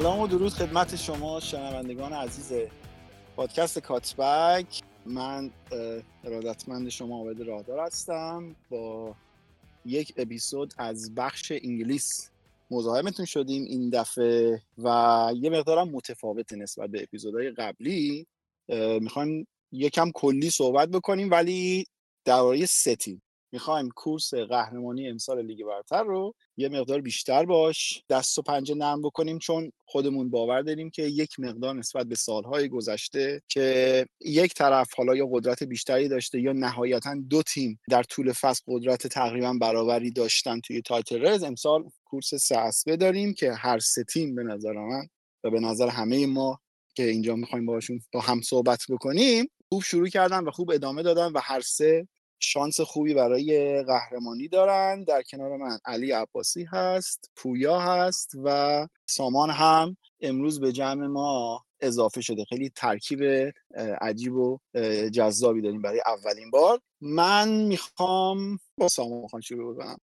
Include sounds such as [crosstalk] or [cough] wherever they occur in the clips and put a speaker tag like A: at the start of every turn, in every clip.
A: سلام و درود خدمت شما شنوندگان عزیز پادکست کاتبک من ارادتمند شما عابد راهدار هستم. با یک اپیزود از بخش انگلیس مزاحمتون شدیم این دفعه و یه مقدارم متفاوت نسبت به اپیزودهای قبلی. می‌خوایم یکم کلی صحبت بکنیم ولی درباره ستیم می‌خوایم کورس قهرمانی امسال لیگ برتر رو یه مقدار بیشتر باش دست و پنجه نرم بکنیم چون خودمون باور داریم که یک مقدار نسبت به سالهای گذشته که یک طرف حالا یا قدرت بیشتری داشته یا نهایتا دو تیم در طول فصل قدرت تقریبا برابری داشتن توی title race امسال کورس سه داریم که هر سه تیم به نظر من و به نظر همه ما که اینجا می‌خوایم باشون با هم صحبت بکنیم خوب شروع کردن و خوب ادامه دادن و هر سه شانس خوبی برای قهرمانی دارن. در کنار من علی عباسی هست پویا هست و سامان هم امروز به جمع ما اضافه شده. خیلی ترکیب عجیب و جذابی داریم برای اولین بار. من می‌خوام با سامان خان شروع بکنم.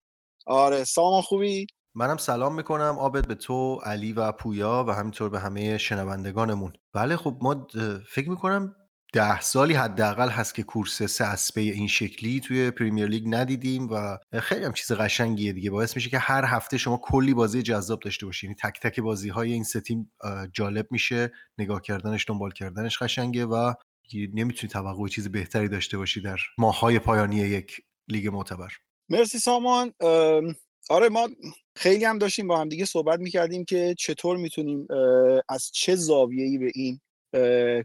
A: آره سامان خوبی؟
B: منم سلام می‌کنم. آبد به تو علی و پویا و همینطور به همه شنوندگانمون. بله خب ما فکر می‌کنم ده سالی حداقل هست که کورس سه اسبه این شکلی توی پریمیر لیگ ندیدیم و خیلی هم چیز قشنگیه دیگه. باعث میشه که هر هفته شما کلی بازی جذاب داشته باشین یعنی تک تک بازی های این سه تیم جالب میشه. نگاه کردنش دنبال کردنش قشنگه و نمی‌تونی توقع چیز بهتری داشته باشی در ماهای پایانی یک لیگ معتبر.
A: مرسی سامان. آره ما خیلی هم داشتیم با هم دیگه صحبت می‌کردیم که چطور می‌تونیم از چه زاویه‌ای به این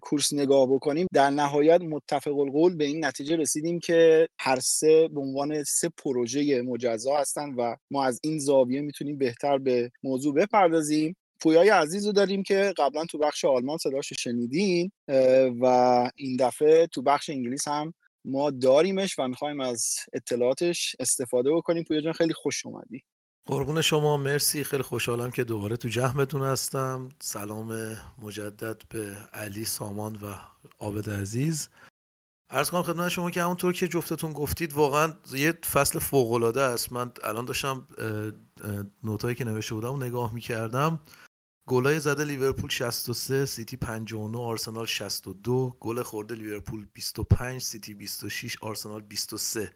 A: کورس نگاه بکنیم در نهایت متفق القول به این نتیجه رسیدیم که هر سه به عنوان سه پروژه مجزا هستن و ما از این زاویه می‌تونیم بهتر به موضوع بپردازیم. پویای عزیز رو داریم که قبلا تو بخش آلمان صداش شنیدین و این دفعه تو بخش انگلیس هم ما داریمش و می‌خوایم از اطلاعاتش استفاده بکنیم. پویا جان خیلی خوش اومدی.
C: قربون شما مرسی. خیلی خوشحالم که دوباره تو جمعتون هستم. سلام مجدد به علی سامان و عابد عزیز. ارز کنم خدمت شما که همونطور که جفتتون گفتید واقعا یه فصل فوق العاده است. من الان داشتم نوتایی که نوشته بودم نگاه می‌کردم. گلای زده لیورپول 63 سیتی 59 آرسنال 62 گل خورده لیورپول 25 سیتی 26 آرسنال 23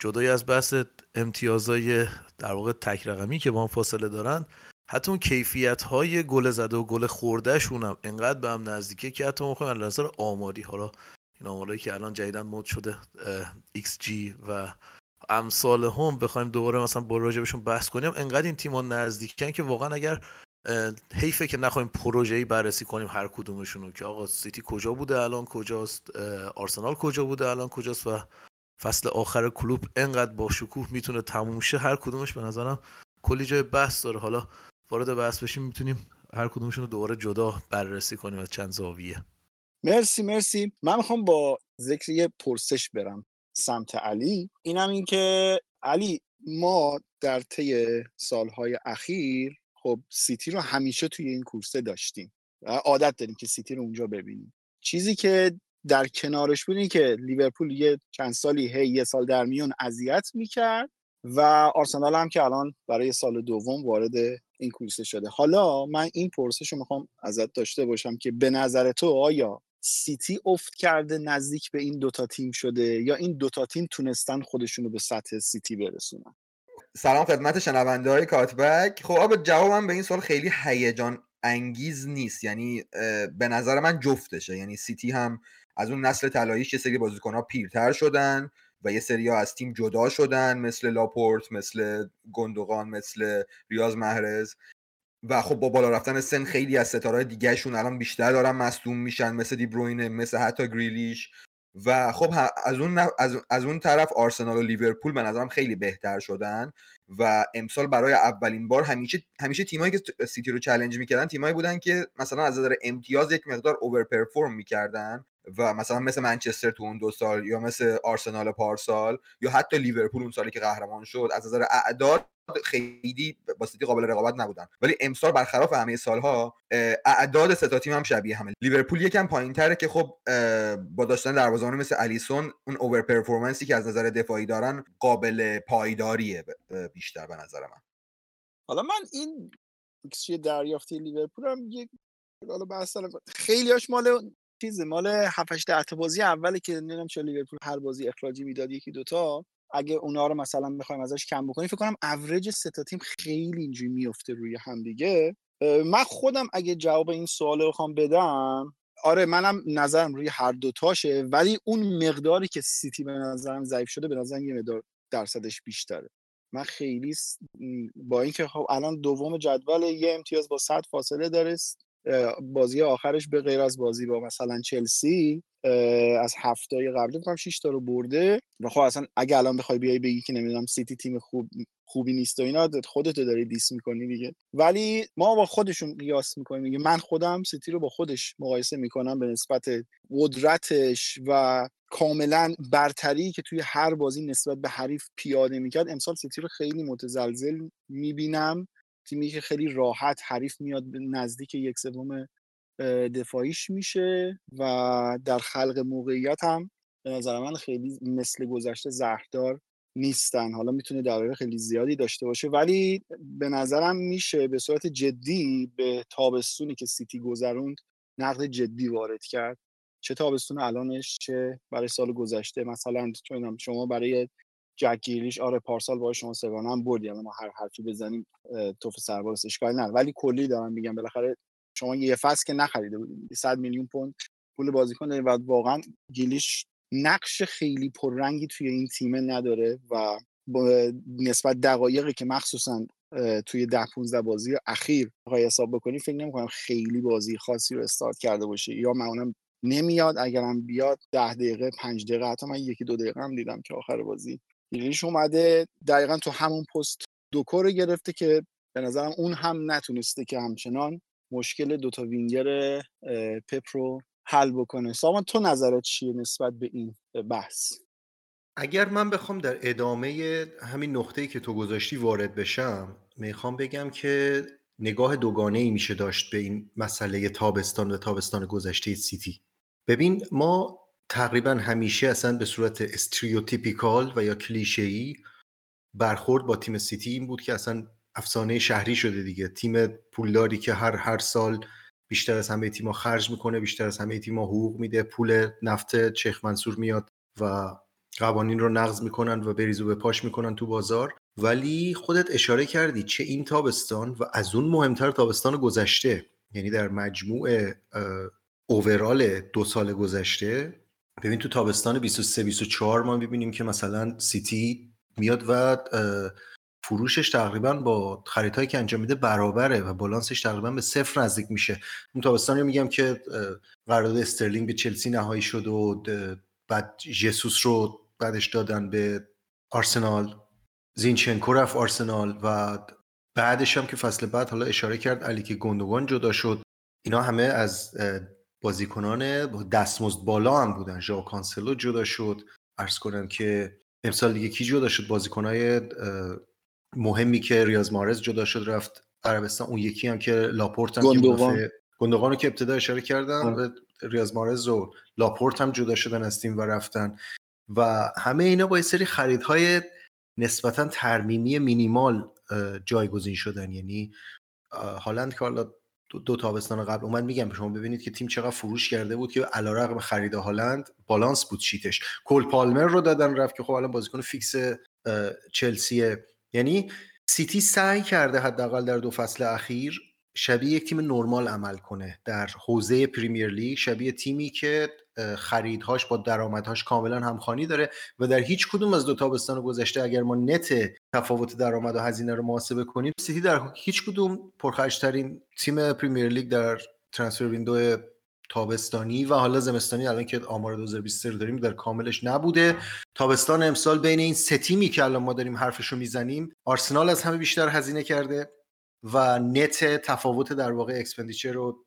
C: جدای از بحث امتیازهای در واقع تک رقمی که با هم فاصله دارن حتی اون کیفیت های گل زده و گل خوردهشون هم انقدر به هم نزدیکه که حتی می‌خوایم از نظر آماری حالا این آمارایی که الان جدیدن مد شده XG و امثال هم بخوایم دوباره مثلا با راجبشون بحث کنیم انقدر این تیم‌ها نزدیکن که واقعا اگر حیفه که نخوایم پروژه‌ای بررسی کنیم هر کدومشون رو که آقا سیتی کجا بوده الان کجاست آرسنال کجا بوده الان کجاست و فصل آخر کلوب انقدر با شکوه می‌تونه تموم شه هر کدومش به نظرم کلی جای بحث داره. حالا وارد بحث بشیم می‌تونیم هر کدومشون رو دوباره جدا بررسی کنیم از چند زاویه.
A: مرسی مرسی. من می‌خوام با ذکر یه پرسش برم سمت علی. اینم این که علی ما در طی سالهای اخیر خب سیتی رو همیشه توی این کورسه داشتیم عادت داریم که سیتی رو اونجا ببینیم. چیزی که در کنارش بود که لیورپول یه چند سالی هی یه سال در میون اذیت می‌کرد و آرسنال هم که الان برای سال دوم وارد این کورسه شده. حالا من این پرسش رو می‌خوام ازت داشته باشم که به نظر تو آیا سیتی افت کرده نزدیک به این دوتا تیم شده یا این دوتا تیم تونستن خودشونو به سطح سیتی برسونن؟
D: سلام خدمت شنونده های کاتبک. خب آب جوابم به این سوال خیلی هیجان انگیز نیست. یعنی به نظر من جفتشه. یعنی سیتی هم از اون نسل طلاییش یه سری بازیکن‌ها پیرتر شدن و یه سری ها از تیم جدا شدن مثل لاپورت مثل گندوقان مثل ریاض محرز. و خب با بالا رفتن سن خیلی از ستاره دیگهشون الان بیشتر دارن مصدوم میشن مثل دیبروینه مثل حتی گریلیش. و خب از اون, از, از اون طرف آرسنال و لیورپول به نظرم خیلی بهتر شدن. و امسال برای اولین بار همیشه همیشه تیمایی که سیتی رو چالش می‌کردن تیمایی بودن که مثلا از نظر امتیاز یک مقدار اوور پرفورم می‌کردن. و مثلا مثل منچستر تو اون دو سال یا مثل آرسنال پارسال یا حتی لیورپول اون سالی که قهرمان شد از نظر اعداد خیلی با سیتی قابل رقابت نبودن. ولی امسال برخلاف همه سالها اعداد سه تا تیم هم شبیه همه. لیورپول یکم پایینتره که خب با داشتن دروازه‌بانی مثل الیسون اون over performance ی که از نظر دفاعی دارن قابل پایداریه بیشتر به نظر من.
A: حالا من این ایکس دریافتی لیورپول هم یک حالا بحث خیلیاش مال چیز مال 7 8 تا بازی اولی که نمی‌دونم که لیورپول هر بازی اخراجی می‌داد یکی دوتا اگه اونا رو مثلا بخوایم ازش کم بکنیم فکر کنم اوریج سه تا تیم خیلی اینجوری میفته روی هم دیگه. من خودم اگه جواب این سوال رو بخوام بدم آره منم نظرم روی هر دوتاشه ولی اون مقداری که سیتی به نظرم ضعیف شده به نظرم یه مقدار درصدش بیشتره. من خیلی با اینکه خب الان دوم جدول یه امتیاز با صد فاصله داره بازی آخرش به غیر از بازی با مثلا چلسی از هفته قبلی میگم 6 تا رو برده. و خب اصلا اگه الان بخوای بیای بگی که نمی‌دونم سیتی تیم خوب خوبی نیست و اینا خودتو داری دیس می‌کنی دیگه. ولی ما با خودشون قیاس می‌کنیم میگه من خودم سیتی رو با خودش مقایسه می‌کنم به نسبت قدرتش و کاملا برتری که توی هر بازی نسبت به حریف پیاده می‌کرد. امسال سیتی رو خیلی متزلزل می‌بینم. تیمی که خیلی راحت حریف میاد نزدیک یک سوم دفاعیش میشه و در خلق موقعیت هم به نظر من خیلی مثل گذشته زهردار نیستن. حالا می‌تونه دلایل خیلی زیادی داشته باشه ولی به نظرم میشه به صورت جدی به تابستونی که سیتی گذروند نقد جدی وارد کرد. چه تابستون الانش چه برای سال گذشته. مثلا شما برای جک آره پارسال با شما سگانه هم بردی ما هر حرفی بزنیم توف سرباز اشکال نه ولی کلی دارم میگم بالاخره شما یه فصل که نخریده بودید 100 میلیون پوند پول بازیکن دارید و واقعا گیلیش نقش خیلی پررنگی توی این تیمه نداره و نسبت دقایقی که مخصوصا توی ده 15 بازی اخیر بخوای حساب بکنی فکر نمی‌کنم خیلی بازی خاصی رو استارت کرده باشه. یا معمولا نمیاد اگرم بیاد ده دقیقه پنج دقیقه حتی من یکی دو دقیقه هم دیدم که آخر بازی گریلیش اومده دقیقا تو همون پست دوکو رو گرفته که به نظرم اون هم نتونسته که همچنان مشکل دوتا وینگر پپ رو حل بکنه. سامان تو نظرت چیه نسبت به این بحث؟
B: اگر من بخوام در ادامه همین نقطه‌ای که تو گذاشتی وارد بشم می‌خوام بگم که نگاه دوگانه ای میشه داشت به این مسئله تابستان و تابستان گذشته سیتی. ببین ما تقریبا همیشه اصلا به صورت stereotypical و یا کلیشه‌ای برخورد با تیم سیتی این بود که اصلا افسانه شهری شده دیگه. تیم پولداری که هر هر سال بیشتر از همه تیم‌ها خرج می‌کنه بیشتر از همه تیم‌ها حقوق میده پول نفت چخ منصور میاد و قوانین رو نقض می‌کنن و بریزو به پاش می‌کنن تو بازار. ولی خودت اشاره کردی چه این تابستان و از اون مهمتر تابستان گذشته یعنی در مجموع اوورال دو سال گذشته ببین تو تابستان 23 24 ما می‌بینیم که مثلا سیتی میاد و فروشش تقریبا با خریدهایی که انجام میده برابره و بالانسش تقریبا به صفر نزدیک میشه. اون تابستان رو میگم که قرارداد استرلینگ به چلسی نهایی شد و بعد جسوس رو بعدش دادن به آرسنال. زینچنکو رفت آرسنال و بعدش هم که فصل بعد حالا اشاره کرد علی که جدا شد. اینا همه از بازیکنان دستمزد بالا هم بودن. ژائو کانسلو جدا شد. عرض کنم که امسال دیگه کی جدا شد؟ بازیکنهای مهمی که ریاض محرز جدا شد رفت عربستان. اون یکی هم که لاپورت هم گندوغان گندوغان رو که ابتدا اشاره کردم ریاض محرز و لاپورت هم جدا شدن از تیم و رفتن. و همه اینا با یه سری خریدهای نسبتا ترمیمی مینیمال جایگزین شدن. یعنی هالند که حالا دو, تابستان قبل اومد میگم شما ببینید که تیم چقدر فروش کرده بود که علیرغم خرید هالند بالانس بود sheet ش. کول پالمر رو دادن رفت که خب الان بازیکن فیکس چلسیه. یعنی سیتی سعی کرده حداقل در دو فصل اخیر شبیه یک تیم نرمال عمل کنه. در حوزه پریمیر لیگ شبیه تیمی که خریدهاش با درآمدهاش کاملا همخوانی داره و در هیچ کدوم از دو تابستان گذشته اگر ما net تفاوت درآمد و هزینه رو محاسبه کنیم سیتی در هیچ کدوم پرخرجترین تیم پریمیر لیگ در transfer window تابستانی و حالا زمستانی الان که آمار 2023 رو داریم در کاملش نبوده. تابستان امسال بین این سه تیمی که الان ما داریم حرفش رو می‌زنیم آرسنال از همه بیشتر هزینه کرده و net تفاوت در واقع expenditure رو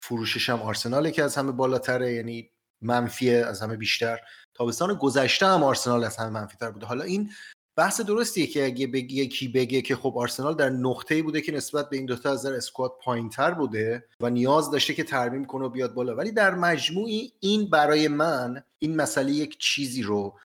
B: فروشش هم آرسناله که از همه بالاتره یعنی منفی از همه بیشتر. تابستان گذشته هم آرسنال از همه منفی تر بوده. حالا این بحث درستیه که اگه یکی بگه که خب آرسنال در نقطه‌ای بوده که نسبت به این دوتا از نظر squad پایینتر بوده و نیاز داشته که ترمیم کنه و بیاد بالا. ولی در مجموعی این برای من این مسئله یک چیزی رو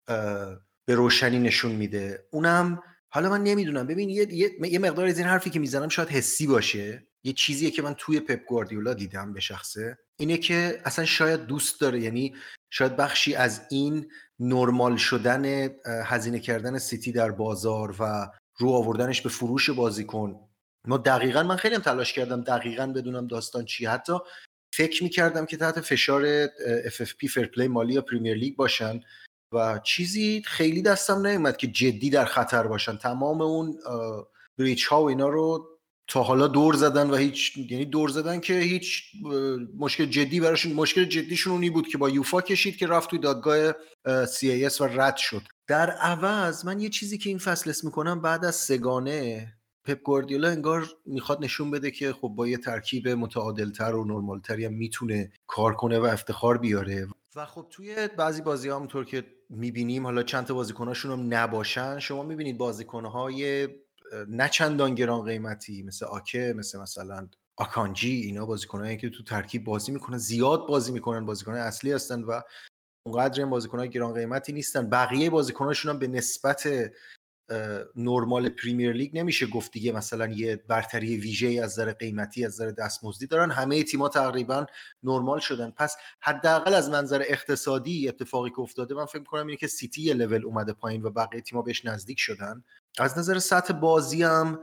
B: به روشنی نشون میده. اونم حالا من نمی‌دونم. ببین یه, یه, یه مقدار از این حرفی که می‌زنم شاید حسی باشه. یه چیزیه که من توی پپ گواردیولا دیدم به شخصه. اینه که اصلا شاید دوست داره یعنی شاید بخشی از این نرمال شدن هزینه کردن سیتی در بازار و رو آوردنش به فروش بازیکن ما دقیقا من خیلی هم تلاش کردم دقیقا بدونم داستان چی حتی فکر می‌کردم که تحت فشار FFP فرپلی مالی یا پریمیر لیگ باشن و چیزی خیلی دستم نیومد که جدی در خطر باشن. تمام اون بریچ ها و اینا رو تا حالا دور زدن و هیچ یعنی دور زدن که هیچ مشکل جدی براشون مشکل جدیشون اونی بود که با یوفا کشید که رفت توی دادگاه CAS و رد شد. در عوض من یه چیزی که این فصل اسم می‌کنم بعد از سگانه پپ گواردیولا انگار می‌خواد نشون بده که خب با یه ترکیب متعادلتر و نرمالتری هم می‌تونه کار کنه و افتخار بیاره. و خب توی بعضی بازی ها همونطور که می‌بینیم حالا چند تا بازیکناشون هم نباشن شما می‌بینید بازیکنهای نه چندان گران قیمتی مثل آکه مثل مثلا آکانجی اینا بازیکنایی که تو ترکیب بازی می‌کنن زیاد بازی می‌کنن بازیکن اصلی هستن و اونقدر این بازیکنهای گران قیمتی نیستن. بقیه بازیکناشون هم به نسبت نرمال پریمیر لیگ نمیشه گفت دیگه مثلا یه برتری ویژه از نظر قیمتی از نظر دستمزدی دارن. همه تیم‌ها تقریبا نرمال شدن. پس حداقل از منظر اقتصادی اتفاقی که افتاده من فکر کنم اینه که سیتی یه لول اومده پایین و بقیه تیم‌ها بهش نزدیک شدن. از نظر سطح بازی هم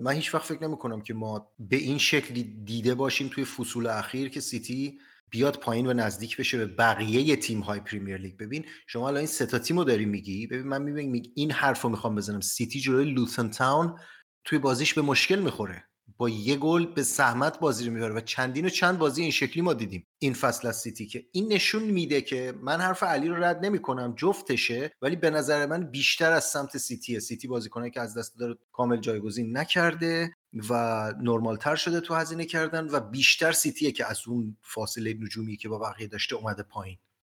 B: من هیچ وقت فکر نمی کنم که ما به این شکلی دیده باشیم توی فصول اخیر که سیتی بیاد پایین و نزدیک بشه به بقیه تیم های پریمیر لیگ. ببین شما الان این سه تا تیمو داری میگی ببین من می‌بینم این حرفو می‌خوام بزنم. سیتی جلوی لوتن تاون توی بازیش به مشکل می‌خوره. با یه گل به زحمت بازی رو می‌بره و چندین و چند بازی این شکلی ما دیدیم این فصل از سیتی که این نشون میده که من حرف علی رو رد نمی‌کنم جفتشه ولی به نظر من بیشتر از سمت سیتیه. سیتی بازیکنی که از دست داده کامل جایگزین نکرده و نرمالتر شده تو هزینه کردن و بیشتر سیتیه که از اون فاصله نجومی که با بقیه داشته اومده پایین.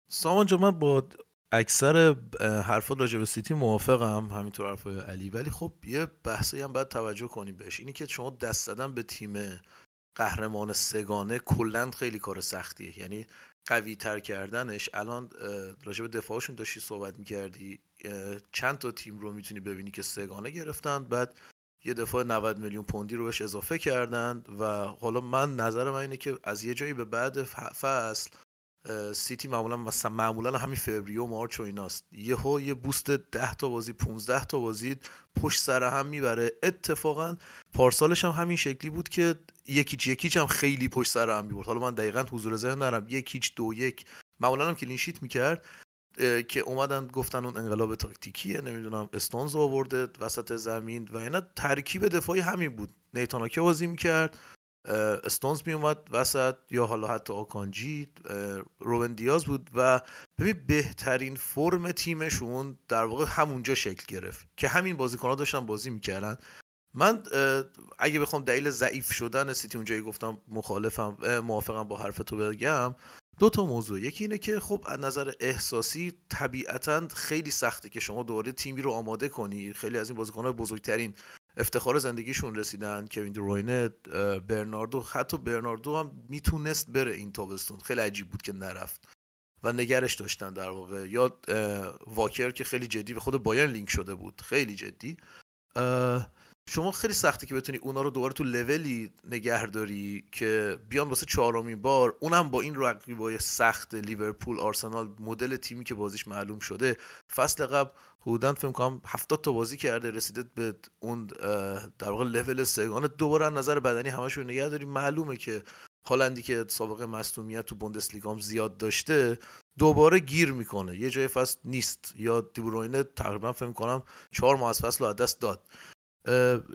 C: سامان جو من با اکثر حرفات راجع به سیتی موافقم همینطور حرفای علی. ولی خب یه بحثی هم باید توجه کنیم بهش. اینی که شما دست زدن به تیم قهرمان سگانه کلا خیلی کار سختیه. یعنی قوی تر کردنش. الان راجع به دفاعشون داشتی صحبت می‌کردی. چند تا تیم رو می‌تونی ببینی که سگانه گرفتن. بعد یه دفاع 90 میلیون پوندی رو بهش اضافه کردن. و حالا من نظر من اینه که از یه جایی به بعد فصل سیتی معمولا مثلا معمولا همین فوریه و مارچ و ایناست. یهو یه بوست 10 تا بازی 15 تا بازی پشت سر هم می‌بره. اتفاقا پارسالش هم همین شکلی بود که یکیچ یکیچ هم خیلی پشت سر هم می‌برد. حالا من دقیقا حضور ذهن دارم. یکیچ دو یک. معمولا هم کلینشیت می‌کرد که اومدن گفتن اون انقلاب تاکتیکیه نمی‌دونم استونز آورده وسط زمین و اینا. ترکیب دفاعی همین بود. نیتاناکه بازی می‌کرد. استونز می اومد وسط یا حالا حتی آکانجی روبن دیاز بود و ببین بهترین فرم تیمشون در واقع همونجا شکل گرفت که همین بازیکنها داشتن بازی می‌کردن. من اگه بخوام دلیل ضعیف شدن سیتی اونجایی گفتم مخالفم موافقم با حرف تو بگم. دو تا موضوع. یکی اینه که خب از نظر احساسی طبیعتا خیلی سخته که شما دوباره تیمی رو آماده کنی. خیلی از این بازیکن‌های بزرگترین افتخار زندگیشون رسیدن. کوین دروینه برناردو. حتی برناردو هم می‌تونست بره این تابستون. خیلی عجیب بود که نرفت و نگرش داشتن در واقع. یا واکر که خیلی جدی به خود بایرن لینک شده بود. خیلی جدی. شما خیلی سخته که بتونی اونا رو دوباره تو لولی نگهداری که بیان واسه چهارمین بار. اونم با این رقیبای سخت لیورپول آرسنال مدل تیمی که بازیش معلوم شده. فصل قبل حدودا فکر کنم 70 تا بازی کرده رسیده به اون در واقع لول سگان دوباره نظر بدنی همشون نگه داری. معلومه که هالندی که سابقه مصونیت تو بوندسلیگا هم زیاد داشته دوباره گیر می‌کنه. یه جای فصل نیست. یا دیبروینه تقریبا فکر کنم چهار ماه از فصل رو دست داد.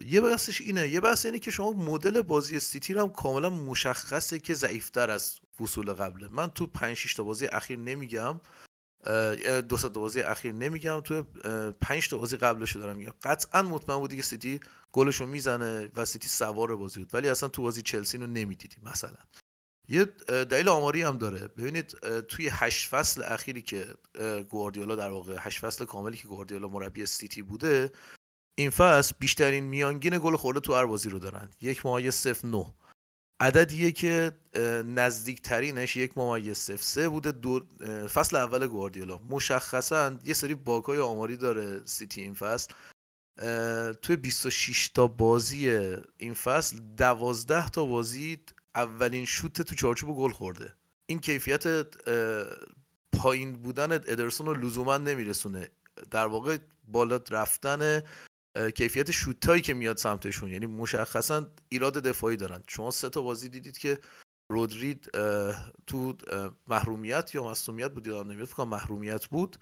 C: یه بحثش اینه یه بحث اینه که شما مدل بازی سیتی هم کاملا مشخصه که ضعیفتر از فصول قبله. من تو 5 6 تا بازی اخیر نمیگم دو تا بازی اخیر نمیگم تو 5 تا بازی قبلش دارم میگم. قطعا مطمئن بودی که سیتی گلشو می‌زنه و سیتی سوار بازی بود ولی اصلا تو بازی چلسی رو نمی‌دیدی مثلا. یه دلیل آماری هم داره. ببینید توی هشت فصل اخیری که گواردیولا در واقع هشت فصل کاملی که گواردیولا مربی سیتی بوده این فصل بیشترین میانگین گل خورده تو هر بازی رو دارن. یک ممیز صفر نو عددیه که نزدیکترینش یک ممیز صفر سه بوده. دو فصل اول گواردیولا. مشخصا یه سری باکای آماری داره سیتی این فصل. توی 26 تا بازی این فصل 12 تا بازی اولین شوت تو چارچوب گل خورده. این کیفیت پایین بودن ادرسون رو لزوما نمیرسونه. در واقع بالا رفتن کیفیت شوتایی که میاد سمتشون. یعنی مشخصا ایراد دفاعی دارن. شما سه تا بازی دیدید که رودرید تو محرومیت یا مصومیت بود یادم نمیاد فکر محرومیت بود.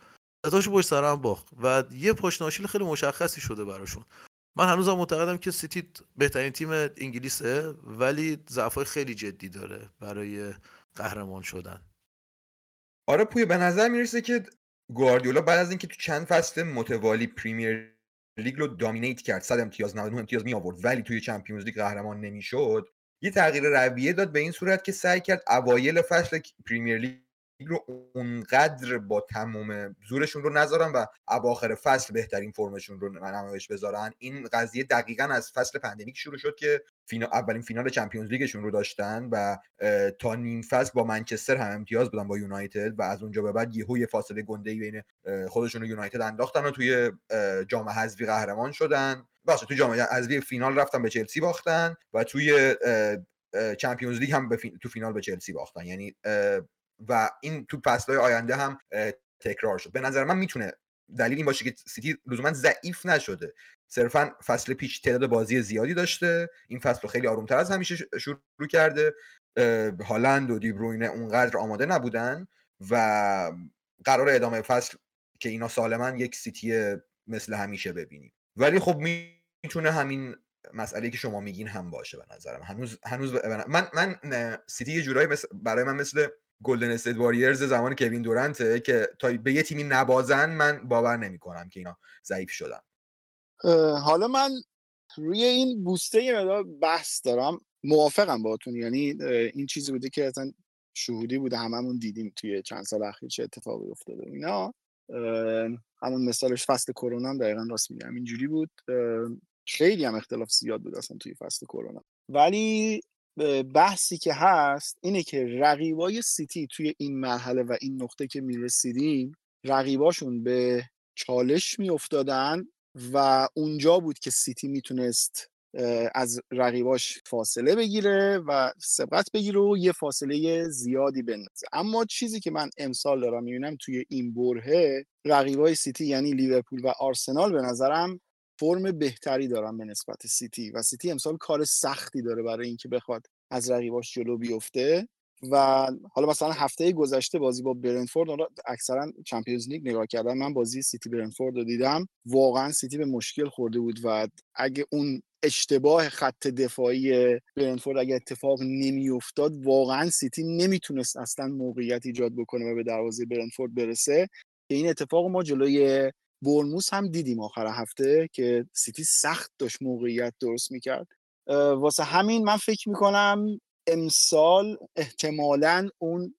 C: ستاشو پشت سر هم باخت و یه پشت خیلی مشخصی شده براشون. من هنوزم معتقدم که سیتی بهترین تیم انگلیسه ولی ضعفای خیلی جدی داره برای قهرمان شدن.
D: آره پویا به نظر می‌رسه که گواردیولا بعد از اینکه تو چند فصل متوالی پریمیر لیگ رو dominate کرد. 100 امتیاز 99 امتیاز می آورد ولی توی چمپیونز لیگ قهرمان نمی‌شد. یه تغییر رویه داد به این صورت که سعی کرد اوایل فصل پریمیر لیگ رو اونقدر با تمام زورشون رو نذارن و اواخر فصل بهترین فرمشون رو نمایش بذارن. این قضیه دقیقا از فصل pandemic شروع شد که فینا... اولین فینال چمپیونز لیگشون رو داشتن و تا نیم فصل با منچستر هم امتیاز بودن با یونایتد و از اونجا به بعد یهو یه فاصله گنده بین خودشون و یونایتد انداختن و توی جام حذفی قهرمان شدن. باشه توی جام حذفی فینال رفتن به چلسی باختن و توی چمپیونز لیگ هم به تو فینال به چلسی باختن. یعنی و این تو فصلهای آینده هم تکرار شد. به نظر من می‌تونه دلیل این باشه که سیتی لزوما ضعیف نشده. صرفا فصل پیش تعداد بازی زیادی داشته. این فصل رو خیلی آرومتر از همیشه شروع کرده. هالند و دی‌بروینه اونقدر آماده نبودن و قراره ادامه فصل که اینا سالمن یک سیتی مثل همیشه ببینیم. ولی خب می‌تونه همین مسئله که شما میگین هم باشه به نظرم. هنوز هنوز من من سیتی یه جورایی برای من مثل گلدن استیت واریرز زمان کوین دورنته که تا به یه تیمی نبازن من باور نمی‌کنم که اینا ضعیف شدن.
A: حالا من روی این بوسته یه بحث دارم. موافقم باهاتون. یعنی این چیزی بوده که اصلا شهودی بوده هممون دیدیم توی چند سال اخیر چه اتفاقی افتاده اینا. همون مثالش فصل کرونا هم دقیقا راست میگم. اینجوری بود. خیلی هم اختلاف زیاد بود اصلا توی فصل کرونا. ولی بحثی که هست اینه که رقیبای سیتی توی این مرحله و این نقطه که می‌رسیدیم رقیباشون به چالش میافتادن و اونجا بود که سیتی می‌تونست از رقیباش فاصله بگیره و سبقت بگیره و یه فاصله زیادی بندازه. اما چیزی که من امسال دارم می‌بینم توی این برهه رقیبای سیتی یعنی لیورپول و آرسنال به نظرم فرم بهتری دارن به نسبت سیتی و سیتی امسال کار سختی داره برای اینکه بخواد از رقیباش جلو بیفته و حالا مثلا هفته گذشته بازی با برنتفورد اکثرا چمپیونز لیگ نگاه کردم من بازی سیتی برنتفورد رو دیدم واقعا سیتی به مشکل خورده بود و اگه اون اشتباه خط دفاعی برنتفورد اگه اتفاق نمیافتاد واقعا سیتی نمی‌تونست اصلا موقعیت ایجاد بکنه و به دروازه برنتفورد برسه. که این اتفاق ما جلوی بورنموث هم دیدیم آخر هفته که سیتی سخت داشت موقعیت درست می‌کرد. واسه همین من فکر می‌کنم امسال احتمالا اون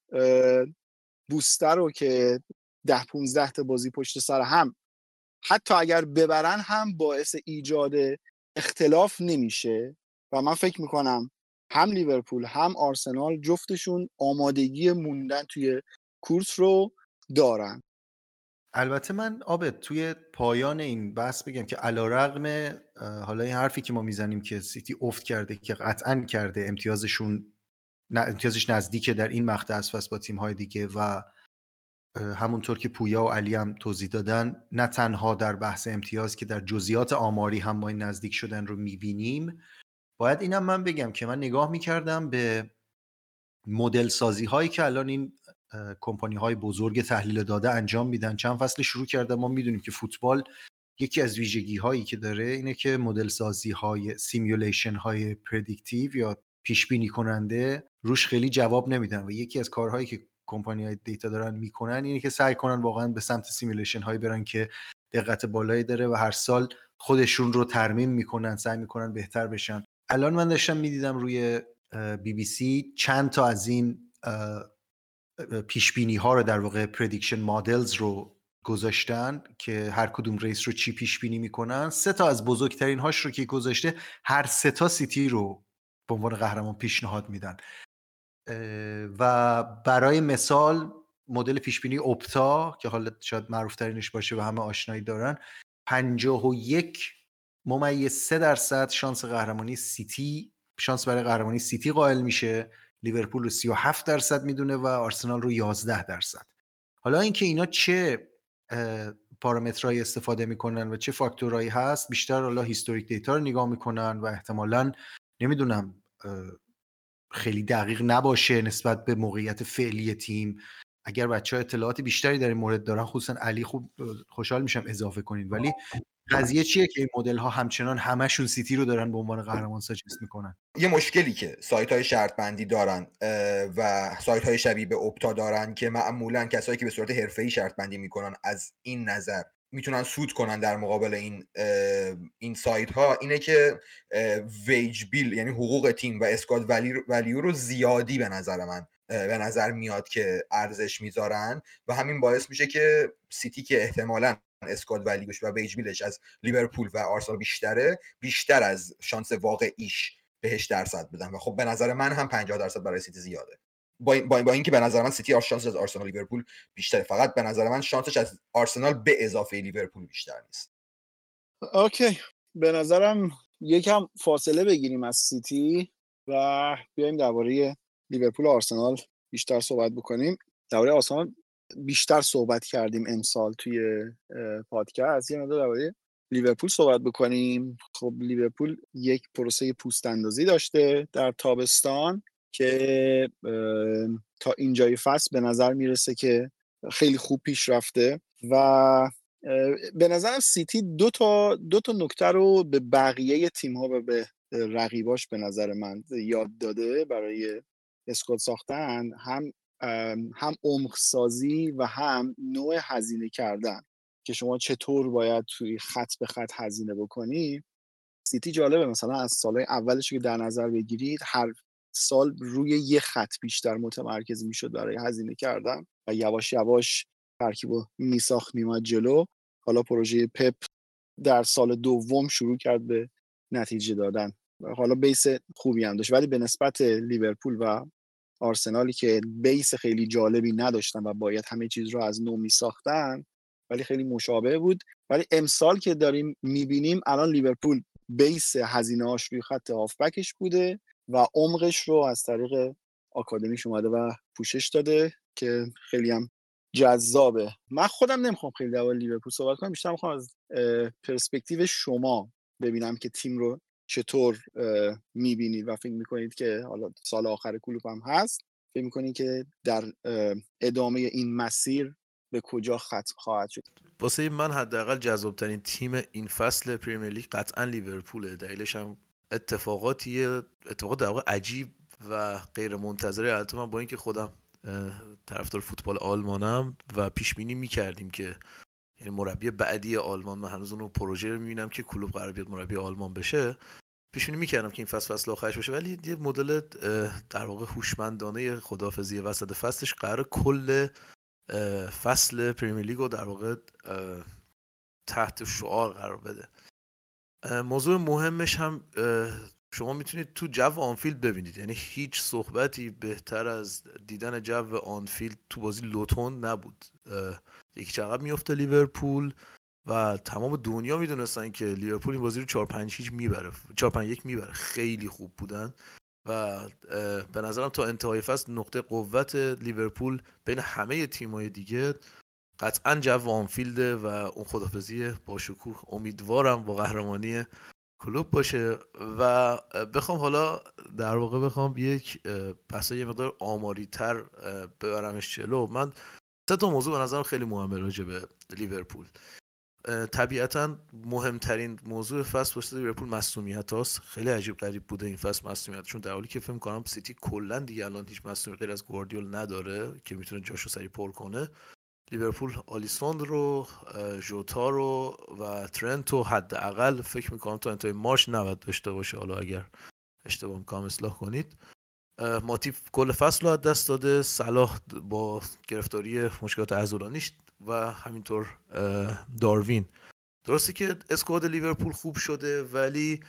A: بوستر رو که ده 15 تا بازی پشت سر هم حتی اگر ببرن هم باعث ایجاد اختلاف نمیشه. و من فکر می‌کنم هم لیورپول هم آرسنال جفتشون آمادگی موندن توی کورس رو دارن.
B: البته من آبت توی پایان این بحث بگم که علا رقم حالا این حرفی که ما می‌زنیم که سیتی افت کرده که قطعا کرده امتیازشون امتیازش نزدیکه در این مقطع فصل با تیم های دیگه و همونطور که پویا و علی هم توضیح دادن نه تنها در بحث امتیاز که در جزئیات آماری هم ما این نزدیک شدن رو می‌بینیم. باید اینم من بگم که من نگاه می‌کردم به مدل سازی هایی که الان این کمپانی های بزرگ تحلیل داده انجام میدن. چند فصل شروع کرده ما می‌دونیم که فوتبال یکی از ویژگی هایی که داره اینه که مدل سازی های simulation های predictive یا پیش بینی کننده روش خیلی جواب نمیدن و یکی از کارهایی که کمپانی های data دارن می‌کنن اینه که سعی کنن واقعا به سمت simulation هایی برن که دقت بالایی داره و هر سال خودشون رو ترمیم می‌کنن سعی می‌کنن بهتر بشن. الان من داشتم می‌دیدم روی بی بی سی چند تا از این پیش بینی ها رو در واقع prediction models رو گذاشتن که هر کدوم race رو چی پیش بینی می‌کنن. سه تا از بزرگترین هاش رو که گذاشته هر سه تا سیتی رو به عنوان قهرمان پیشنهاد میدن. و برای مثال مدل پیش بینی اپتا که حالا شاید معروف ترینش باشه و همه آشنایی دارن 51 ممیز 3 درصد شانس قهرمانی سیتی شانس برای قهرمانی سیتی قائل میشه. لیورپول رو 37 درصد می‌دونه و آرسنال رو 11 درصد. حالا اینکه اینا چه پارامترهایی استفاده می‌کنن و چه فاکتورهایی هست بیشتر حالا historic data رو نگاه می‌کنن و احتمالا نمی‌دونم خیلی دقیق نباشه نسبت به موقعیت فعلی تیم. اگر بچه ها اطلاعات بیشتری در این مورد دارن خصوصا علی خوب خوشحال میشم اضافه کنید ولی قضیه چیه که این مدل ها همچنان همشون سیتی رو دارن به عنوان قهرمان suggest می‌کنن؟
D: یه مشکلی که سایت های شرط بندی دارن و سایت های شبیه به اپتا دارن که معمولا کسایی که به صورت حرفه‌ای شرط بندی می‌کنن از این نظر می‌تونن سود کنن در مقابل این این سایت ها اینه که wage bill یعنی حقوق تیم و squad value رو زیادی به نظر من به نظر میاد که ارزش می‌ذارن و همین باعث میشه که سیتی که احتمالا squad value ش و wage bill ش از لیورپول و آرسنال بیشتره بیشتر از شانس واقعیش بهش درصد بدن و خب به نظر من هم 50 درصد برای سیتی زیاده. با, با, اینکه به نظر من سیتی شانس از آرسنال لیورپول بیشتره. فقط به نظر من شانسش از آرسنال به اضافه لیورپول بیشتر نیست.
A: Okay. به نظرم یکم فاصله بگیریم از سیتی و بیایم درباره لیورپول و آرسنال بیشتر صحبت بکنیم. درباره آرسنال بیشتر صحبت کردیم امسال توی پادکست. یه مقدار درباره لیورپول صحبت بکنیم. خب لیورپول یک پروسه پوست اندازی داشته در تابستان که تا اینجای فصل به نظر می‌رسه که خیلی خوب پیش رفته و به نظرم سیتی دو تا دو تا نکته رو به بقیه تیم ها و به رقیباش به نظر من یاد داده برای اسکواد ساختن. هم هم عمق سازی و هم نوع هزینه کردن. که شما چطور باید توی خط به خط هزینه بکنی؟ سیتی جالبه. مثلا از سالهای اولش که در نظر بگیرید هر سال روی یه خط بیشتر متمرکز می‌شد برای هزینه کردن و یواش یواش ترکیب و میساخت میمد جلو. حالا پروژه پپ در سال دوم شروع کرد به نتیجه دادن. حالا بیس خوبی هم داشت. ولی به نسبت لیورپول و آرسنالی که بیس خیلی جالبی نداشتن و باید همه چیز رو از نو می ساختن ولی خیلی مشابه بود. ولی امسال که داریم می‌بینیم الان لیورپول بیس هزینه هاش روی خط هافبکش بوده و عمقش رو از طریق آکادمیش اومده و پوشش داده که خیلی هم جذابه. من خودم نمی‌خوام خیلی در لیورپول صحبت کنم بیشتر می‌خوام از پرسپکتیو شما ببینم که تیم رو چطور می‌بینید و فکر می‌کنید که حالا سال آخر کلوب هم هست فکر می‌کنید که در ادامه این مسیر به کجا ختم خواهد شد؟
C: واسه من حداقل جذابترین تیم این فصل پریمیر لیگ قطعا لیورپوله. دلیلش هم اتفاقاتیه اتفاقات در واقع عجیب و غیر منتظره البته من با اینکه خودم طرفدار فوتبال آلمانم و پیش بینی می‌کردیم که یعنی مربی بعدی آلمان من هنوز اون پروژه رو می‌بینم که کلوب قرار بیاد مربی آلمان بشه. پیش بینی می‌کردم که این فصل فصل آخرش باشه ولی یه مدل در واقع هوشمندانه خداحافظی وسط فصلش قراره کل فصل پریمیر لیگ رو در واقع تحت شعار قرار بده. موضوع مهمش هم شما می‌تونید تو جو آنفیلد ببینید. یعنی هیچ صحبتی بهتر از دیدن جو آنفیلد تو بازی لوتون نبود. یکی چقدر میفته لیورپول. و تمام دنیا می‌دونستن که لیورپول این بازی رو 4 5 هیچ می‌بره. 4 5 1 می‌بره. خیلی خوب بودن. و به نظرم تا انتهای فصل نقطه قوت لیورپول بین همه تیم‌های دیگه قطعا جو آنفیلده و اون خدافزی با شکوه. امیدوارم با قهرمانی کلوب باشه. و بخوام حالا در واقع بخوام یک پس یه مقدار آماری تر ببرمش جلو. من سه تا موضوع به نظرم خیلی مهمه راجع به لیورپول. طبیعتا مهمترین موضوع فصل واسه لیورپول مصونیت هاست. خیلی عجیب غریب بوده این فصل مصونیتشون در حالی که فکر کنم سیتی کلا دیگه الان هیچ مصونیت غیر از گواردیول نداره که می‌تونه جاشو سری پر کنه. لیورپول آلیسوند رو ژوتا رو و ترنت رو حداقل فکر می‌کنم تا انتهای مارش نباید داشته باشه. حالا اگر اشتباه می‌کنم اصلاح کنید. ماتیپ کل فصل رو از دست داده. صلاح با گرفتاری مشکلات عضلانیش و همینطور داروین. درسته که squad لیورپول خوب شده ولی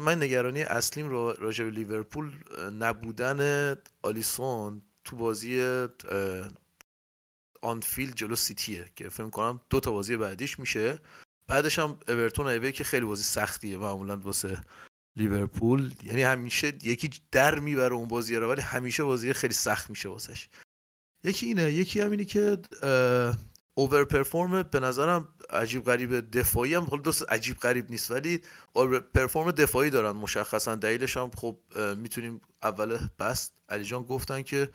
C: من نگرانی اصلیم راجع به لیورپول نبودن آلیسون تو بازی آنفیلد جلو سیتیه که فکر کنم دو تا بازی بعدیش میشه. بعدش هم اورتون away که خیلی بازی سختیه معمولا واسه لیورپول. یعنی همیشه یکی در می‌بره اون بازی رو ولی همیشه بازی خیلی سخت میشه واسش. یکی اینه یکی هم اینه که over perform به نظرم عجیب غریب دفاعی هم خب دوست عجیب غریب نیست ولی perform دفاعی دارن مشخصا. دلیلش هم خب می‌تونیم اول بحث علی جان گفتن که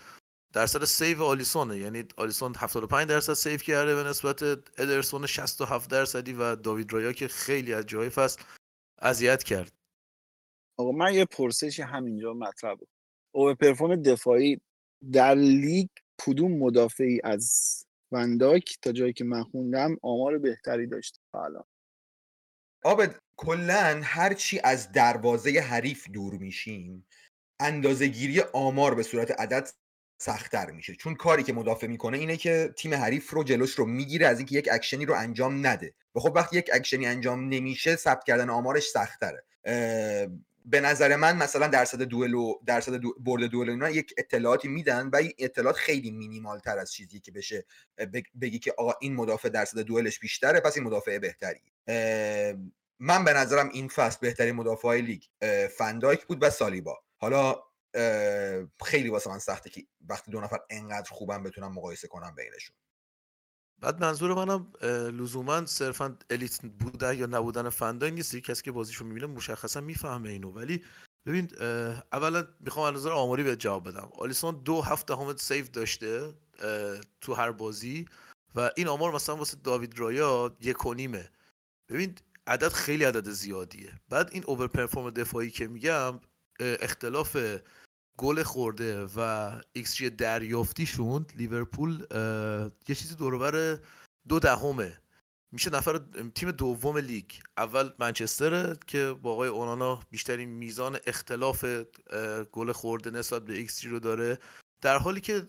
C: درصد save آلیسونه یعنی آلیسون 75 درصد save کرده به نسبت ادرسون 67 درصدی و داوید رایا که خیلی از جای فصل اذیت کرد.
A: آقا من یه پرسشی همینجا بود over perform دفاعی در لیگ کدوم مدافعی از ون‌دایک تا جایی که من خوندم آمار بهتری داشته حالا
D: آبد کلا هرچی از دروازه حریف دور میشیم اندازه گیری آمار به صورت عدد سختتر میشه. چون کاری که مدافع می‌کنه اینه که تیم حریف رو جلوش رو می‌گیره از اینکه یک اکشنی رو انجام نده. و خب وقتی یک اکشنی انجام نمیشه ثبت کردن آمارش سخت‌تره به نظر من مثلا درصد دوئل و درصد دو برد دوئل اینا یک اطلاعاتی میدن و این اطلاعات خیلی مینیمال تر از چیزی که بشه بگی که آقا این مدافع درصد دوئلش بیشتره پس این مدافع بهتری. من به نظرم این فصل بهترین مدافع لیگ فندایک بود و سالیبا. حالا خیلی واسه من سخته که وقتی دو نفر انقدر خوبم بتونم مقایسه کنم بینشون.
C: بعد منظور منم لزوما صرفا الیت بودن یا نبودن فندای نیست. کسی که بازیشو می‌بینه مشخصا می‌فهمه اینو. ولی ببین اولا می‌خوام از نظر آماری بهت جواب بدم. آلیسون دو هفت دهم save داشته تو هر بازی و این آمار مثلا واسه داوید رایا یک و نیمه. ببین عدد خیلی عدد زیادیه. بعد این over perform دفاعی که میگم اختلاف گل خورده و XG دریافتیشون لیورپول یه چیزی دوربر دو دهمه. میشه نفر تیم دوم لیگ. اول منچستره که با آقای اونانا بیشترین میزان اختلاف گل خورده نسبت به XG رو داره. در حالی که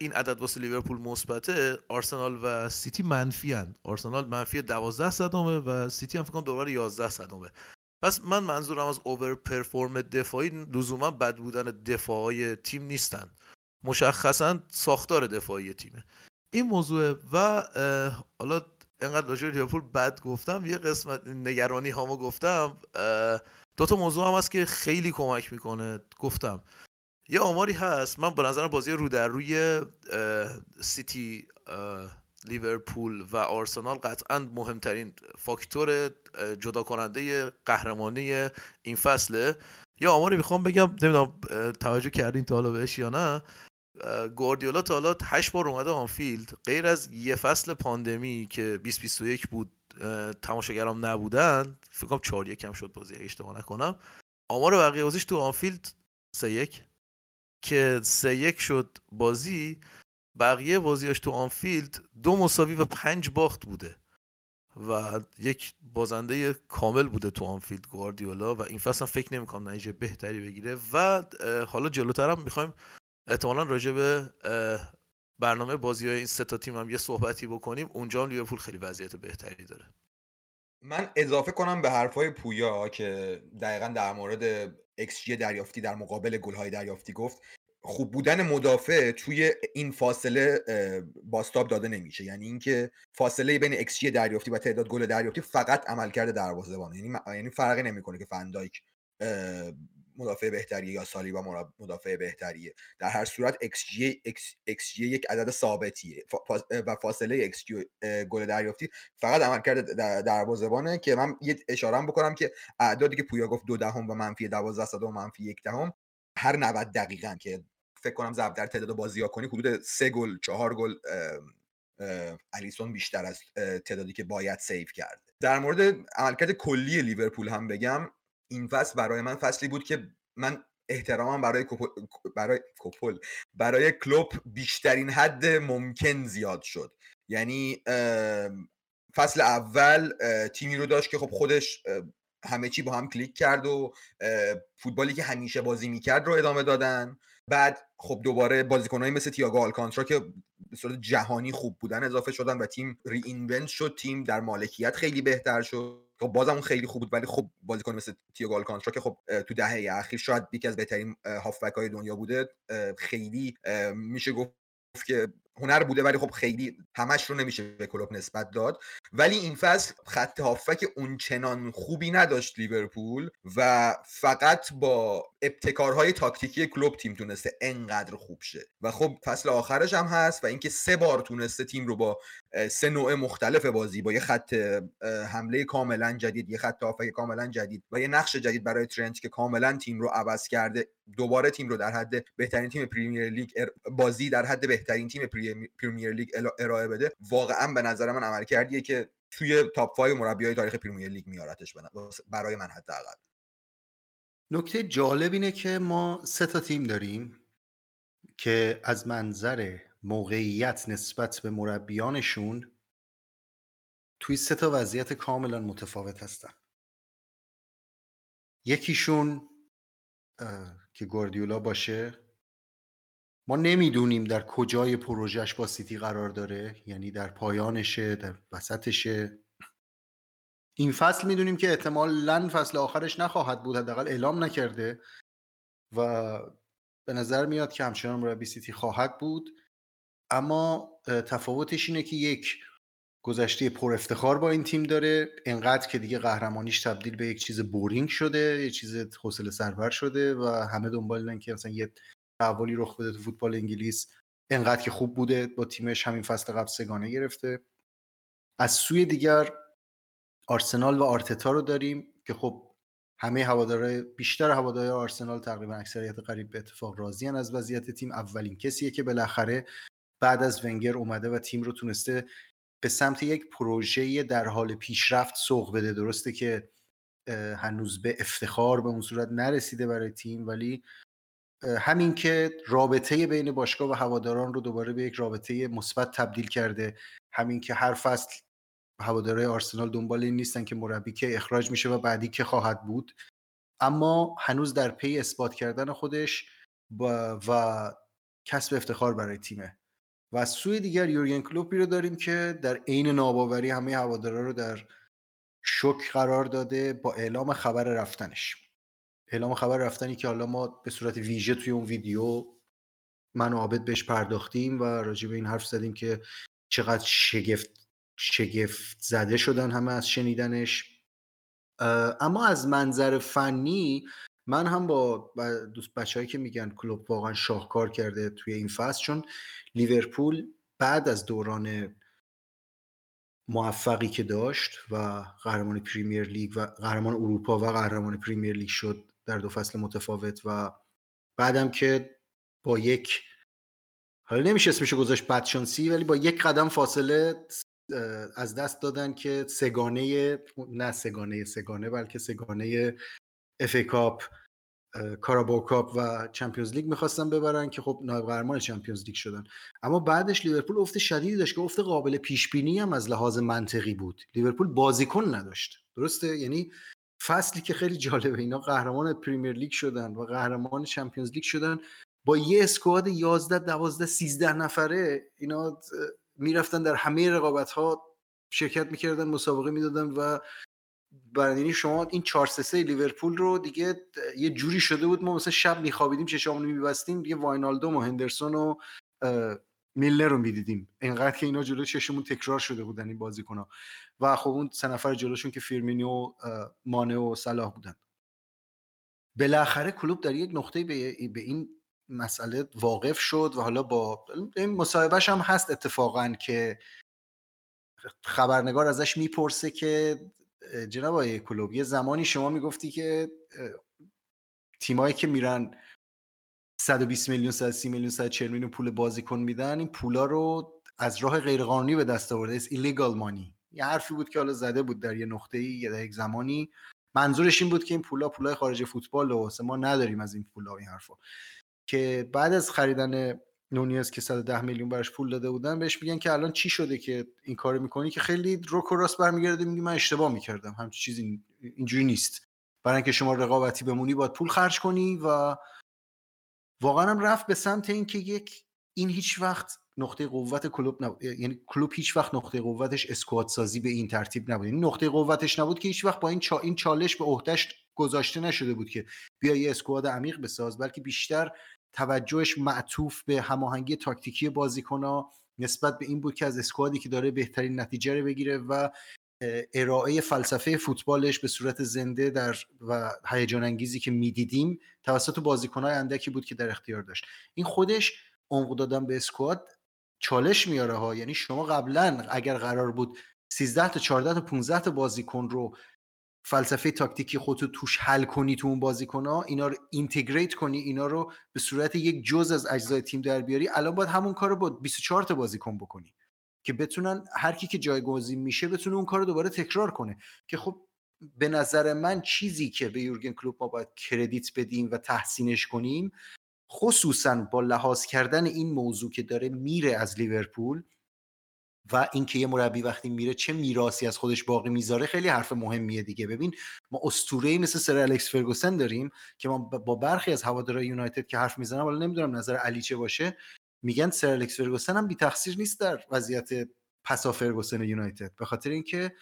C: این عدد واسه لیورپول مثبته آرسنال و سیتی منفین. آرسنال منفی 12 صدمه و سیتی هم فکر کنم دوباره 11 صدمه پس من منظورم از over perform دفاعی لزوما بد بودن دفاعی تیم نیستن. مشخصا ساختار دفاعی تیمه. این موضوع و حالا انقدر راجع لیورپول بد گفتم یه قسمت نگرانی هامو گفتم دو تا موضوع هم هست که خیلی کمک می‌کنه. گفتم یه آماری هست من به نظرم بازی رو در روی سیتی لیورپول و آرسنال قطعا مهمترین فاکتور جدا کننده قهرمانی این فصله. یا آماری می‌خوام بگم نمی‌دونم توجه کردین تا حالا بهش یا نه. گواردیولا تا حالا 8 بار اومده آنفیلد. غیر از یه فصل پاندمی که 2021 بود تماشاگرام نبودن فکر کنم 4 1 شد بازی اشتباه نکنم. آمار بقیه بازیش تو آنفیلد 3 1 که 3 1 شد بازی بقیه بازیاش تو آنفیلد دو مساوی و پنج باخت بوده. و یک بازنده کامل بوده تو آنفیلد گواردیولا و این فصل فکر نمی‌کنم نتیجه بهتری بگیره. و حالا جلوتر هم می‌خوایم احتمالا راجع به برنامه بازی های این تا تیم هم یه صحبتی بکنیم. اونجا هم لیورپول خیلی وضعیت بهتری داره.
D: من اضافه کنم به حرفای پویا که دقیقا در مورد XG دریافتی در مقابل گل دریافتی گفت. خوب بودن مدافع توی این فاصله بازتاب داده نمیشه. یعنی اینکه فاصله بین X دریافتی و تعداد گل دریافتی فقط عملکرد دروازه‌بان یعنی یعنی فرقی نمی‌کنه که فندایک مدافع بهتریه یا سالیبا مدافع بهتریه. در هر صورت XG, یک عدد ثابتیه. و فاصله XG گل دریافتی فقط عملکرد دروازه‌بانه که من یه اشاره بکنم که اعدادی که پویا گفت دو دهم و منفی 12 و منفی یک دهم هر 90 دقیقا که فکر کنم ضرب در تعداد بازی ها کنی حدود سه گل چهار گل الیسون بیشتر از تعدادی که باید سیو کرد در مورد عملکرد کلی لیورپول هم بگم این فصل برای من فصلی بود که من احترامم برای برای کوپل برای کلوب بیشترین حد ممکن زیاد شد. یعنی فصل اول تیمی رو داشت که خب خودش همه چی با هم کلیک کرد و فوتبالی که همیشه بازی می‌کرد رو ادامه دادن. بعد خب دوباره بازیکنایی مثل تییاگو آلکانترا که به صورت جهانی خوب بودن اضافه شدن و تیم ری اینونت شد تیم در مالکیت خیلی بهتر شد. خب بازم اون خیلی خوب بود ولی خب بازیکن مثل تییاگو آلکانترا که خب تو دهه اخیر شاید یکی از بهترین هافبک های دنیا بوده خیلی میشه گفت که هنر بوده ولی خب خیلی همش رو نمیشه به کلوب نسبت داد. ولی این فصل خط هافک اونچنان خوبی نداشت لیورپول و فقط با ابتکارهای تاکتیکی کلوب تیم تونسته انقدر خوب شه. و خب فصل آخرش هم هست و اینکه سه بار تونسته تیم رو با سه نوع مختلف بازی با یه خط حمله کاملا جدید یه خط هافبک کاملا جدید و یه نقش جدید برای ترنت که کاملا تیم رو عوض کرده. دوباره تیم رو در حد بهترین تیم پریمیر لیگ بازی در حد بهترین تیم پریمیر لیگ ارائه بده. واقعا به نظر من عملکردیه که توی top 5 مربیای تاریخ پریمیر لیگ میاردش برای من حداقل.
B: نکته جالب اینه که ما سه تا تیم داریم که از منظر موقعیت نسبت به مربیانشون توی سه تا وضعیت کاملا متفاوت هستن. یکیشون که گواردیولا باشه ما نمی‌دونیم در کجای پروژهش با سیتی قرار داره یعنی در پایانشه در وسطشه. این فصل می‌دونیم که احتمالا فصل آخرش نخواهد بود حداقل اعلام نکرده و به نظر میاد که همچنان مربی سیتی خواهد بود. اما تفاوتش اینه که یک گذشته پر افتخار با این تیم داره انقدر که دیگه قهرمانیش تبدیل به یک چیز بورینگ شده یه چیز حوصله سربر شده و همه دنبال که مثلا یه تحولی رخ بده تو فوتبال انگلیس. انقدر که خوب بوده با تیمش همین فصل قبل سگانه گرفته. از سوی دیگر آرسنال و آرتتا رو داریم که خب همه هوادارهای بیشتر هوادارهای آرسنال تقریبا اکثریت قریب به اتفاق راضی از وضعیت تیم. اولین کسیه که بالاخره بعد از ونگر اومده و تیم رو تونسته به سمت یک پروژه در حال پیشرفت سوق بده. درسته که هنوز به افتخار به اون صورت نرسیده برای تیم ولی همین که رابطه بین باشگاه و هواداران رو دوباره به یک رابطه مثبت تبدیل کرده. همین که هر فصل هوادارهای آرسنال دنبال این نیستن که مربی که اخراج میشه و بعدی که خواهد بود. اما هنوز در پی اثبات کردن خودش و کسب افتخار برای تیمه. و از سوی دیگر یورگن کلوپی رو داریم که در عین ناباوری همه هوادارا رو در شک قرار داده با اعلام خبر رفتنش. اعلام خبر رفتنی که حالا ما به صورت ویژه توی اون ویدیو من و بهش پرداختیم و راجع به این حرف زدیم که چقدر شگفت شگفت زده شدن همه از شنیدنش. اما از منظر فنی من هم با دوست بچههایی که میگن کلوب واقعا شاهکار کرده توی این فصل چون لیورپول بعد از دوران موفقی که داشت و قهرمان پریمیر لیگ و قهرمان اروپا و قهرمان پریمیر لیگ شد در دو فصل متفاوت و بعدم که با یک حالا نمیشه اسمشو گذاشت بدشانسی ولی با یک قدم فاصله از دست دادن که سگانه نه سه‌گانه سه‌گانه بلکه سه‌گانه اف کاپ کاراباو کاپ و چمپیونز لیگ می‌خواستن ببرن که خب نایب قهرمان چمپیونز لیگ شدن. اما بعدش لیورپول افت شدیدی داشت که افت قابل پیش بینی هم از لحاظ منطقی بود. لیورپول بازیکن نداشت. درسته؟ یعنی فصلی که خیلی جالبه. اینا قهرمان پریمیر لیگ شدن و قهرمان چمپیونز لیگ شدن. با یه squad 11 12 13 نفره اینا می‌رفتن در همه رقابت ها شرکت می‌کردن مسابقه می‌دادن و یعنی شما این 4 3 لیورپول رو دیگه یه جوری شده بود ما مثلا شب میخوابیدیم چشامون میبستیم دیگه واینالدوم و هندرسون و میلنر رو می‌دیدیم. اینقدر که اینا جلو چشمون تکرار شده بودن این بازیکن‌ها و خب اون سه نفر جلوشون که فیرمینیو مانه و صلاح بودن. بالاخره کلوب در یک نقطه به این مسئله واقف شد و حالا با این مصاحبهش هم هست اتفاقا که خبرنگار ازش می‌پرسه که جناب آقای کلوب یه زمانی شما می‌گفتی که تیمایی که میرن 120 میلیون 130 میلیون 140 میلیون پول بازیکن میدن این پولا رو از راه غیرقانونی به دست آورده. است ایلیگال مانی یه حرفی بود که حالا زده بود در یه نقطه ای در یک زمانی. منظورش این بود که این پولا پولای خارج فوتبال و ما نداریم از این پولا این حرفا. که بعد از خریدن نونیز که 110 میلیون براش پول داده بودن بهش میگن که الان چی شده که این کارو می‌کنی؟ که خیلی روک و راست برمیگرده میگه من اشتباه می‌کردم همچین چیزی اینجوری نیست. برای اینکه شما رقابتی بمونی باید پول خرج کنی و واقعا هم رفت به سمت اینکه یک این هیچ وقت نقطه قوت کلوب نبود. یعنی کلوب هیچ وقت نقطه قوتش اسکواد سازی به این ترتیب نبود. این یعنی نقطه قوتش نبود که هیچ وقت با این چا... این چالش به عهدهش گذاشته نشده بود که بیا یه اسکواد عمیق بساز بلکه بیشتر توجهش معطوف به هماهنگی تاکتیکی بازیکنها نسبت به این بود که از اسکوادی که داره بهترین نتیجه رو بگیره و ارائه فلسفه فوتبالش به صورت زنده در و هیجان انگیزی که می‌دیدیم توسط بازیکنهای اندکی بود که در اختیار داشت. این خودش عمق دادن به اسکواد چالش میاره ها. یعنی شما قبلا اگر قرار بود 13 تا 14 تا 15 تا بازیکن رو فلسفه تاکتیکی خودتو توش حل کنی تو اون بازیکن ها اینا رو اینتگریت کنی اینا رو به صورت یک جز از اجزای تیم در بیاری. الان باید همون کار رو با 24 تا بازیکن بکنی که بتونن هر کی که جایگزین میشه بتونه اون کار رو دوباره تکرار کنه. که خب به نظر من چیزی که به یورگن کلوپ ما باید کردیت بدیم و تحسینش کنیم خصوصا با لحاظ کردن این موضوع که داره میره از لیورپول و اینکه یه مربی وقتی میره چه میراسی از خودش باقی می‌ذاره خیلی حرف مهمیه دیگه. ببین ما اسطوره مثل سر الکس فرگوسن داریم که ما با برخی از هوادارهای یونایتد که حرف می‌زنم ولی نمی‌دونم نظر علی چه باشه میگن سر الکس فرگوسن هم بی تقصیر نیست در وضعیت پسا فرگوسن یونایتد. به خاطر اینکه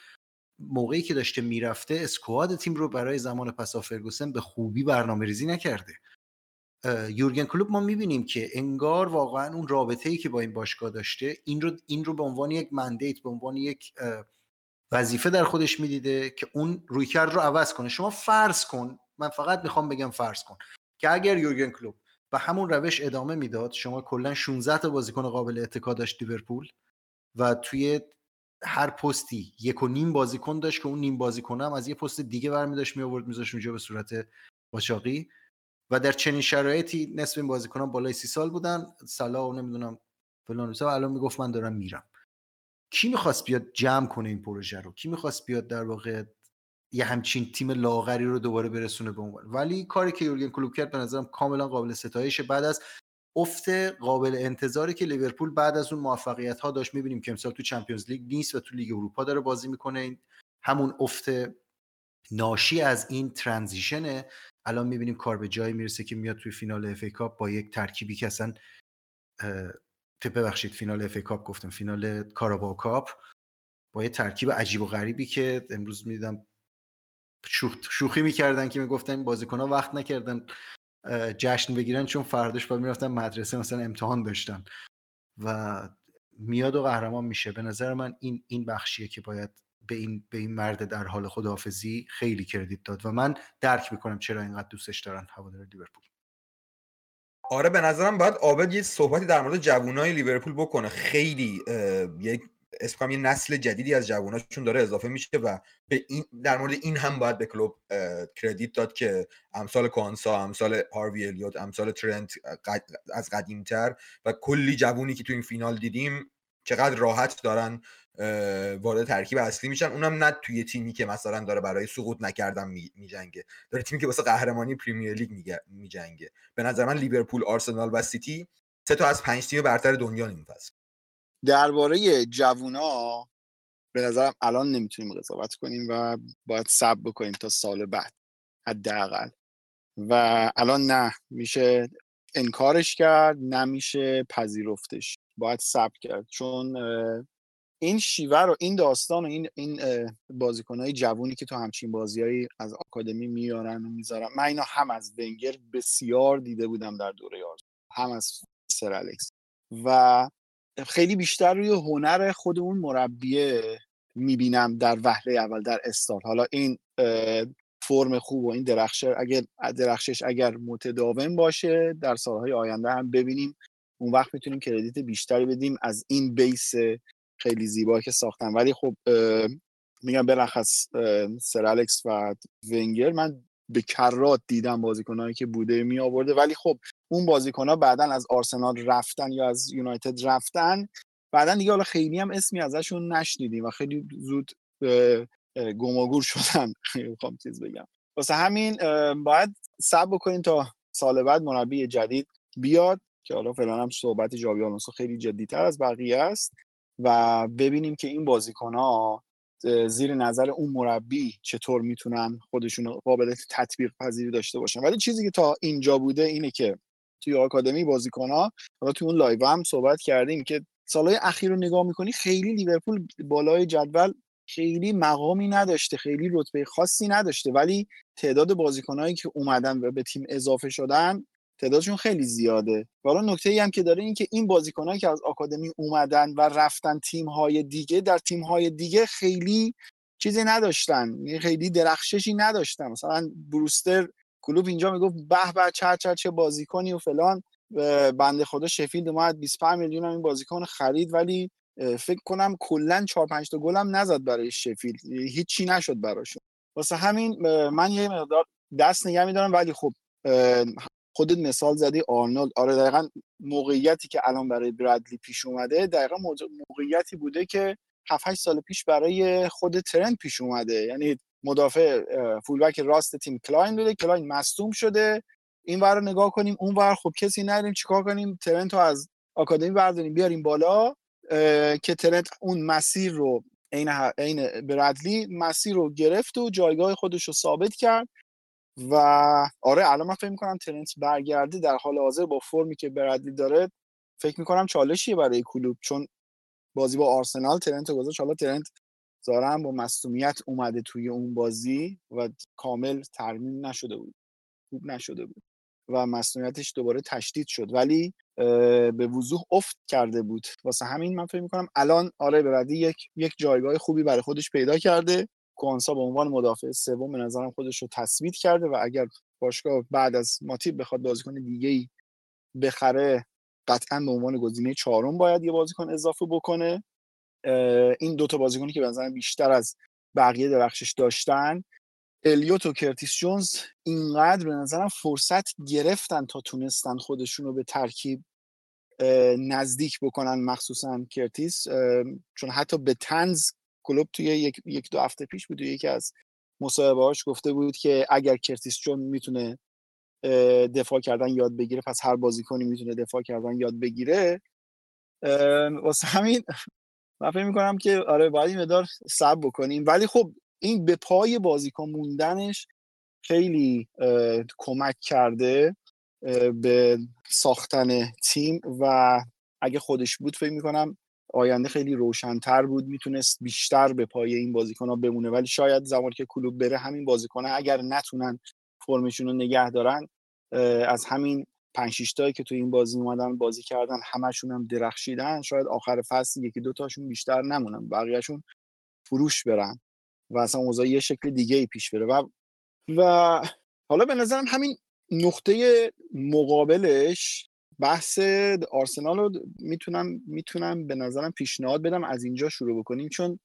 B: موقعی که داشته می‌رفته اسکواد تیم رو برای زمان پسا فرگوسن به خوبی برنامه ریزی نکرده. یورگن کلوب ما می‌بینیم که انگار واقعا اون رابطه ای که با این باشگاه داشته این رو این رو به عنوان یک مندیت به عنوان یک وظیفه در خودش می‌دیده که اون رویکرد رو عوض کنه. شما فرض کن من فقط می‌خوام بگم فرض کن که اگر یورگن کلوب به همون روش ادامه می‌داد شما کلا 16 تا بازیکن قابل اتکا داشت لیورپول و توی هر پستی یک و نیم بازیکن داشت که اون نیم بازیکن هم از یه پست دیگه برمی داشت می آورد میذاشت اونجا به صورت قاچاقی. و در چنین شرایطی نصف این بازیکنان بالای سی سال بودن. سلا و نمی‌دونم فلان و الان می‌گفت من دارم میرم. کی می‌خواست بیاد جمع کنه این پروژه رو؟ کی می‌خواست بیاد در واقع یه همچین تیم لاغری رو دوباره برسونه به عنوان؟ ولی کاری که یورگن کلوب کرد به نظرم کاملا قابل ستایش. بعد از افت قابل انتظاری که لیورپول بعد از اون موفقیت ها داشت می‌بینیم که امسال تو چمپیونز لیگ نیست و تو لیگ اروپا داره بازی می‌کنه. همون افت ناشی از این transition ه. الان می‌بینیم کار به جایی می‌رسه که میاد توی فینال اف کاپ با یک ترکیبی که اصلا ببخشید فینال اف کاپ گفتم فینال کاراباو کاپ با یه ترکیب عجیب و غریبی که امروز می‌دیدم شوخ... شوخی می‌کردن که می‌گفتن بازیکن ها وقت نکردن جشن بگیرن چون فرداش باید می‌رفتن مدرسه مثلا امتحان داشتن و میاد و قهرمان میشه. به نظر من این این بخشیه که باید به این به این مرد در حال خداحافظی خیلی credit داد و من درک می‌کنم چرا اینقدر دوستش دارن هوادار لیورپول.
D: آره به نظرم باید آبد یه صحبتی در مورد جوانای لیورپول بکنه. خیلی یک اسم یه نسل جدیدی از جواناشون داره اضافه میشه و به این در مورد این هم باید به کلوب کردیت داد که امثال کانسا امثال هاروی الیوت امثال ترنت از قدیمتر و کلی جوونی که تو این فینال دیدیم چقدر راحت دارن وارد ترکیب اصلی میشن. اونم نه توی تیمی که مثلا داره برای سقوط نکردن میجنگه. داره تیمی که واسه قهرمانی پریمیر لیگ میجنگه. به نظر من لیورپول آرسنال و سیتی سه تا از پنج تیم برتر دنیا نیم فصل.
A: درباره جوونا به نظرم الان نمی‌تونیم قضاوت کنیم و باید سب بکنیم تا سال بعد حداقل. و الان نه میشه انکارش کرد نمیشه پذیرفتش. باید سب کرد. چون این شیوه رو این داستان و این این بازیکنهای جوونی که تو همچین بازیهایی از آکادمی میارن و می‌ذارن من اینا هم از ونگر بسیار دیده بودم در دوره یار هم از سر الکس. و خیلی بیشتر روی هنر خود اون مربیه می‌بینم در وهله اول در استار. حالا این فرم خوب و این درخشش اگر درخشش اگر متداوم باشه در سالهای آینده هم ببینیم اون وقت می‌تونیم کردیت بیشتری بدیم از این بیس خیلی زیبا که ساختن. ولی خب میگم بلخص سر الکس و ونگر من به کرات دیدم بازیکنهایی که بوده می آورده ولی خب اون بازیکن ها بعدا از آرسنال رفتن یا از یونایتد رفتن بعدا دیگه حالا خیلی هم اسمی ازشون نشنیدیم و خیلی زود گماگور شدن. می‌خوام چیز بگم. واسه همین باید سب بکنیم تا سال بعد مربی جدید بیاد. که حالا فعلا هم صحبت جاوی آلونسو خیلی جدیتر از بقیه است و ببینیم که این بازیکن ها زیر نظر اون مربی چطور می‌تونن خودشون قابلیت تطبیق پذیری داشته باشن. ولی چیزی که تا اینجا بوده اینه که توی آکادمی بازیکن ها حالا توی اون live هم صحبت کردیم که سالهای اخیر رو نگاه می‌کنی خیلی لیورپول بالای جدول خیلی مقامی نداشته خیلی رتبه خاصی نداشته. ولی تعداد بازیکنهایی که اومدن و به تیم اضافه شدن تعدادشون خیلی زیاده. حالا نکته ای هم که داره این که این بازیکنایی که از آکادمی اومدن و رفتن تیم های دیگه در تیم های دیگه خیلی چیزی نداشتن. یعنی خیلی درخششی نداشتن. مثلا بروستر کلوب اینجا می‌گفت به به چه چه چه بازیکنی و فلان. بنده خدا شفیلد اومد 25 میلیون این بازیکن خرید ولی فکر کنم کلا 4 5 تا گل هم نزد برای شفیلد. هیچی نشد براشون. واسه همین من یه مقدار دست نگه میدارم ولی خب خودت مثال زدی آرنولد. آره دقیقا موقعیتی که الان برای برادلی پیش اومده دقیقا موقعیتی بوده که 7 سال پیش برای خود ترنت پیش اومده. یعنی مدافع فولبک راست تیم کلاین بوده کلاین مصدوم شده. این ور رو نگاه کنیم اون ور خب کسی نداریم چیکار کنیم؟ ترنت رو از آکادمی برداریم بیاریم بالا. که ترنت اون مسیر رو عین عین برادلی مسیر رو گرفت و جایگاه خودش رو ثابت کرد. و آره الان من فکر می‌کنم ترنت برگرده در حال حاضر با فرمی که برادلی داره فکر می‌کنم چالشیه برای کلوب. چون بازی با آرسنال ترنت رو گذاشت. حالا ترنت ظاهرا با مصومیت اومده توی اون بازی و کامل ترمیم نشده بود. خوب نشده بود. و مصنوعیتش دوباره تشدید شد. ولی به وضوح افت کرده بود. واسه همین من فکر می‌کنم الان آره بردی یک یک جایگاه خوبی برای خودش پیدا کرده. کوانسا به عنوان مدافع سوم به نظرم خودش رو تثبیت کرده و اگر باشگاه بعد از ماتیب بخواد بازیکن دیگه ای بخره قطعا به عنوان گزینه چهارم باید یه بازیکن اضافه بکنه. این دوتا بازیکنی که به بیشتر از بقیه درخشش داشتن الیوت و کرتیس جونز اینقدر به نظرم فرصت گرفتن تا تونستن خودشون رو به ترکیب نزدیک بکنن مخصوصا کرتیس. چون حتی به تنز کلوب توی یک, یک دو هفته پیش بود یکی از مصاحبه‌هاش گفته بود که اگر کرتیس جون می‌تونه دفاع کردن یاد بگیره پس هر بازیکنی می‌تونه دفاع کردن یاد بگیره واسه همین من فکر می‌کنم که آره باید این مدار سب بکنیم. ولی خب این به پای بازیکن موندنش خیلی کمک کرده به ساختن تیم و اگه خودش بود فکر می‌کنم آینده خیلی روشنتر بود می‌تونست بیشتر به پای این بازیکن ها بمونه. ولی شاید زمانی که کلوب بره همین بازیکن اگر نتونن فرمشون رو نگه دارن از همین پنج تایی که تو این بازی اومدن بازی کردن همشون هم درخشیدن شاید آخر فصل یکی دو تاشون بیشتر نمونن. بقیهشون فروش برن و اصلا اوضاع یه شکل دیگه ای پیش بره. و و حالا به نظرم همین نقطه مقابلش بحث آرسنال رو می‌تونم می‌تونم به نظرم پیشنهاد بدم از اینجا شروع بکنیم. چون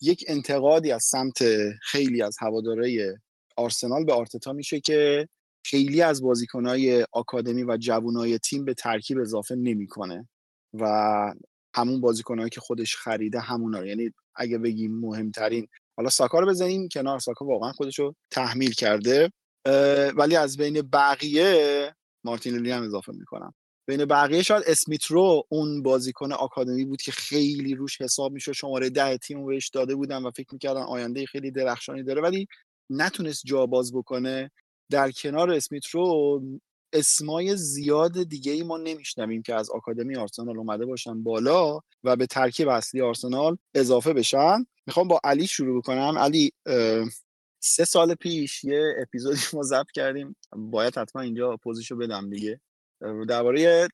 A: یک انتقادی از سمت خیلی از هوادارهای آرسنال به آرتتا میشه که خیلی از بازیکنهای آکادمی و جوانای تیم به ترکیب اضافه نمی‌کنه و همون بازیکنهایی که خودش خریده همونا. یعنی اگه بگیم مهمترین حالا ساکا رو بزنیم کنار. ساکا واقعا خودش رو تحمیل کرده. ولی از بین بقیه مارتینلی هم اضافه می‌کنم. بین بقیه شاید اسمیترو اون بازیکن آکادمی بود که خیلی روش حساب میشه شماره ده تیم بهش داده بودن و فکر می‌کردن آینده خیلی درخشانی داره. ولی نتونست جا باز بکنه. در کنار اسمیترو اسمای زیاد دیگه ای ما نمیشنویم که از آکادمی آرسنال اومده باشن بالا و به ترکیب اصلی آرسنال اضافه بشن. می‌خوام با علی شروع کنم علی سه سال پیش یه اپیزودی ما ضبط کردیم. باید حتما اینجا پوزیشو بدم دیگه. درباره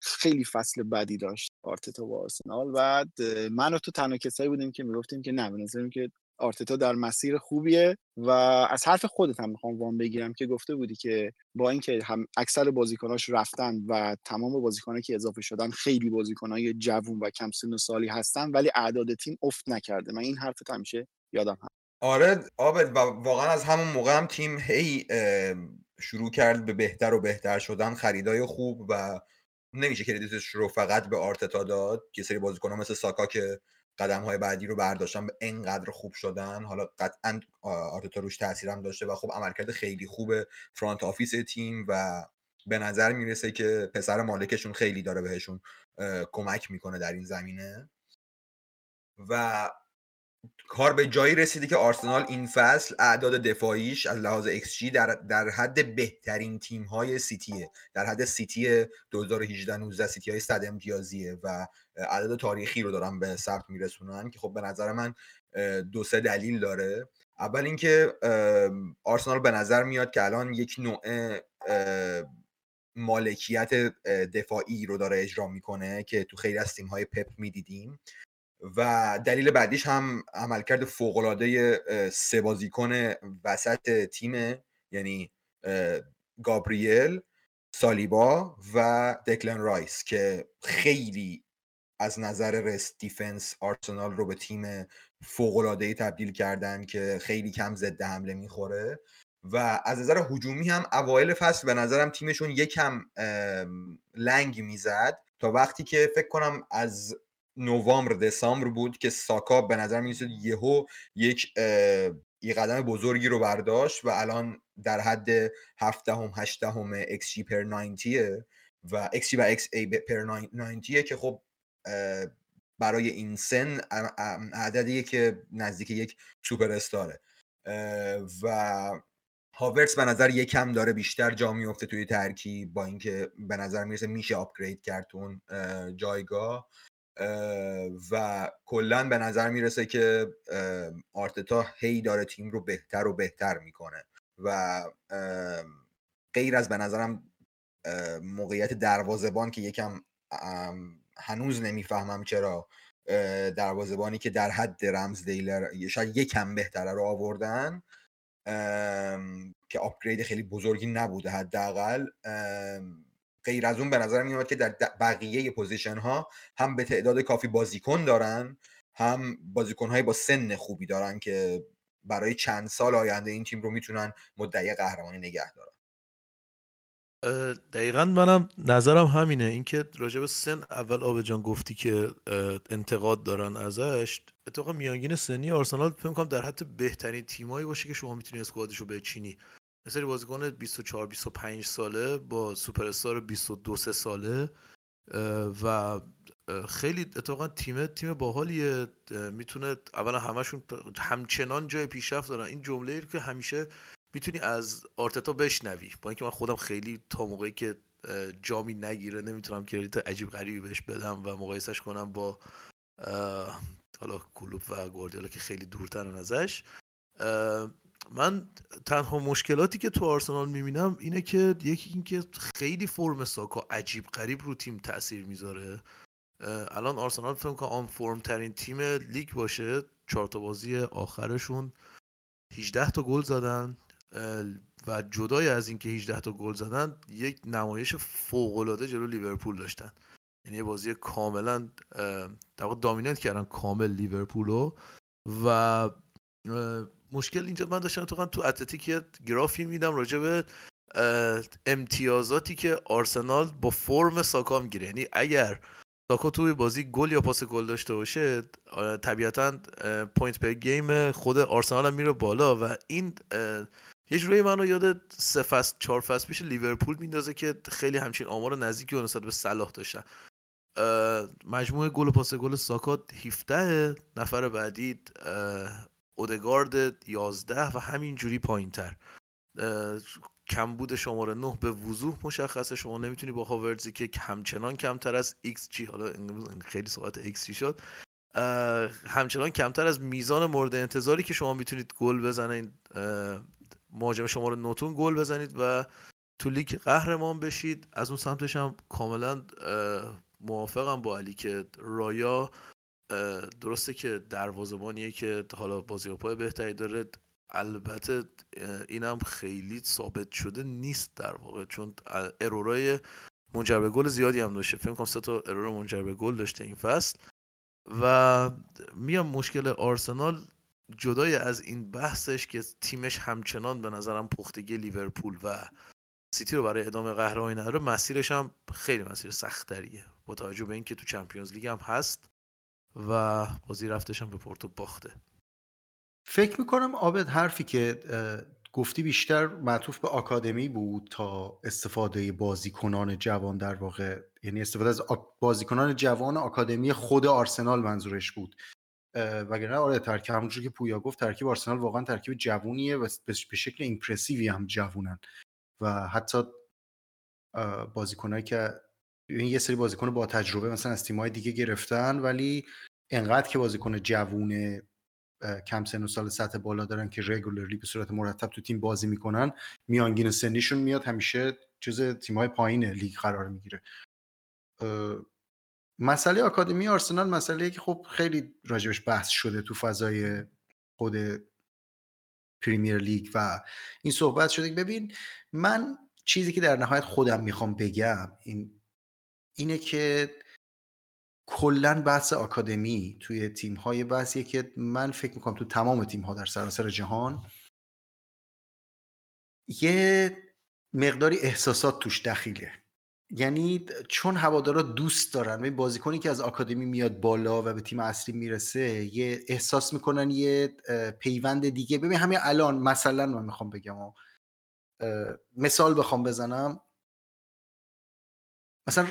A: خیلی فصل بدی داشت آرتتا با آرسنال. بعد من و تو تنها کسایی بودیم که می‌گفتیم که نه به که آرتتا در مسیر خوبیه و از حرف خودت هم می‌خوام وام بگیرم که گفته بودی که با اینکه هم اکثر بازیکناش رفتن و تمام بازیکنایی که اضافه شدن خیلی بازیکنای جوون و کم سن و سالی هستن ولی اعداد تیم افت نکرده. من این حرفت همیشه یادم هم
D: آره آبد و واقعا از همون موقع هم تیم هی شروع کرد به بهتر و بهتر شدن خریدای خوب و نمیشه کردیتش رو فقط به آرتتا داد. که سری بازیکن‌ها مثل ساکا که قدم های بعدی رو برداشتن به انقدر خوب شدن. حالا قطعا آرتتا روش تاثیرم داشته و خب عملکرد خیلی خوب front office تیم و به نظر می‌رسه که پسر مالکشون خیلی داره بهشون کمک می‌کنه در این زمینه. و کار به جایی رسیده که آرسنال این فصل اعداد دفاعیش از لحاظ XG در, در حد بهترین تیم های سیتیه. در حد سیتی 2018 19 سیتی های صد امتیازیه و عدد تاریخی رو دارن به ثبت میرسونن که خب به نظر من دو سه دلیل داره. اول اینکه آرسنال به نظر میاد که الان یک نوع مالکیت دفاعی رو داره اجرا می‌کنه که تو خیلی از تیم های پپ می‌دیدیم. و دلیل بعدیش هم عملکرد فوقالعاده سه بازیکن وسط تیم یعنی گابریل سالیبا و دکلن رایس که خیلی از نظر rest defense آرسنال رو به تیم فوقالعاده تبدیل کردن که خیلی کم ضد حمله می‌خوره و از نظر هجومی هم اوایل فصل به نظرم تیمشون یکم لنگ می‌زد تا وقتی که فکر کنم از نوامبر دسامبر بود که ساکا به نظر می یهو یک یه قدم بزرگی رو برداشت و الان در حد 17 هم 8 هم XG پر 90 و XG و XA پر 90 که خب برای این سن عددیه که نزدیک یک سوپر استاره. و هاورتس به نظر یکم داره بیشتر جا میفته توی ترکیب با اینکه به نظر می‌رسه میشه آپگرید کرد اون جایگاه. و کلا به نظر می‌رسه که آرتتا هی داره تیم رو بهتر و بهتر می‌کنه و غیر از به نظرم موقعیت دروازبان که یکم هنوز نمی‌فهمم چرا دروازبانی که در حد رمز دیلر شاید یکم بهتره رو آوردن که آپگرید خیلی بزرگی نبوده حداقل غیر از اون به نظر میاد که در بقیه position ها هم به تعداد کافی بازیکن دارن هم بازیکن های با سن خوبی دارن که برای چند سال آینده این تیم رو می‌تونن مدعی قهرمانی نگه دارن.
C: دقیقا منم نظرم همینه. اینکه راجع به سن اول آبجان گفتی که انتقاد دارن ازش اتفاقا میانگین سنی آرسنال فکر کنم در حد بهترین تیمایی باشه که شما می‌تونی squad ش رو بچینی. مثل بازیکن 24 25 ساله با سوپر استار 22 3 ساله و خیلی اتفاقا تیم تیم باحالیه می‌تونه اولا همشون همچنان جای پیشرفت دارن. این جمله که همیشه می‌تونی از آرتتا بشنوی. با اینکه من خودم خیلی تا موقعی که جامی نگیره نمی‌تونم کردیت عجیب غریبی بهش بدم و مقایسش کنم با حالا کلوب و گواردیولا که خیلی دورترن ازش من تنها مشکلاتی که تو آرسنال می‌بینم اینه که یکی اینکه خیلی فرم ساکا عجیب غریب رو تیم تاثیر می‌ذاره. الان آرسنال فکر کنم آن فرم ترین تیم لیگ باشه. چهار تا بازی آخرشون 18 تا گل زدن. و جدای از اینکه 18 تا گل زدن یک نمایش فوق العاده جلو لیورپول داشتن. یعنی بازی کاملا در دامیننت کردن کامل لیورپول و مشکل اینجا من داشتم تو تو اتلتیک یه گرافی میدیدم راجع به امتیازاتی که آرسنال با فرم ساکا می‌گیره. یعنی اگر ساکا توی بازی گل یا پاس گل داشته باشه طبیعتا point per game خود آرسنال هم میره بالا و این یه جوری منو یاد سه فصل چهار فصل پیش لیورپول میندازه که خیلی همچین آمار نزدیکی نسبت به صلاح داشتن. مجموعه گل و پاس گل ساکا 17 نفر بعدی اودگارد 11 و همینجوری پایین تر کمبود شماره 9 به وضوح مشخصه. شما نمی‌تونی با هاورتزی که همچنان کمتر از XG حالا خیلی صحبت XG شد همچنان کمتر از میزان مورد انتظاری که شما می‌تونید گل بزنید. مهاجم شماره نه‌تون گل بزنید و تو لیگ قهرمان بشید. از اون سمتش هم کاملا موافقم با علی که رایا درسته که دروازه‌بانیه که حالا بازیکن‌های بهتری داره. البته اینم خیلی ثابت شده نیست در واقع چون ارورای منجر به گل زیادی هم داشته. فکر کنم سه تا ارور منجر به گل داشته این فصل. و میام مشکل آرسنال جدای از این بحثش که تیمش همچنان به نظرم پختگی لیورپول و سیتی رو برای ادامه قهرمانی نداره مسیرش هم خیلی مسیر سختریه با توجه به اینکه تو چمپیونز لیگ هم هست. و بازی رفتش هم به پورتو باخته.
B: فکر می‌کنم آبد حرفی که گفتی بیشتر معطوف به آکادمی بود تا استفاده بازیکنان جوان در واقع. یعنی استفاده از بازیکنان جوان آکادمی خود آرسنال منظورش بود. وگرنه آره ترکیب همونجور که پویا گفت ترکیب آرسنال واقعا ترکیب جوونیه و به شکل ایمپرسیوی هم جوونن. و حتی بازیکنایی که یه سری بازیکن با تجربه مثلا از تیم‌های دیگه گرفتن ولی انقدر که بازیکن جوون کم سن و سال سطح بالا دارن که رگولرلی به صورت مرتب تو تیم بازی می‌کنن میانگین سنیشون میاد همیشه چیز تیم‌های پایین لیگ قرار می‌گیره. مسئله آکادمی آرسنال مسئله که خب خیلی راجبش بحث شده تو فضای خود پریمیر لیگ و این صحبت شده ببین من چیزی که در نهایت خودم می‌خوام بگم این اینه که کلا بحث آکادمی توی تیم های بحثیه که من فکر می‌کنم تو تمام تیم ها در سراسر جهان یه مقداری احساسات توش دخیله. یعنی چون هوادارا دوست دارن و بازیکنی که از آکادمی میاد بالا و به تیم اصلی می‌رسه یه احساس می‌کنن یه پیوند دیگه. ببین همین الان مثلا من می‌خوام بگم مثال بخوام بزنم. مثلا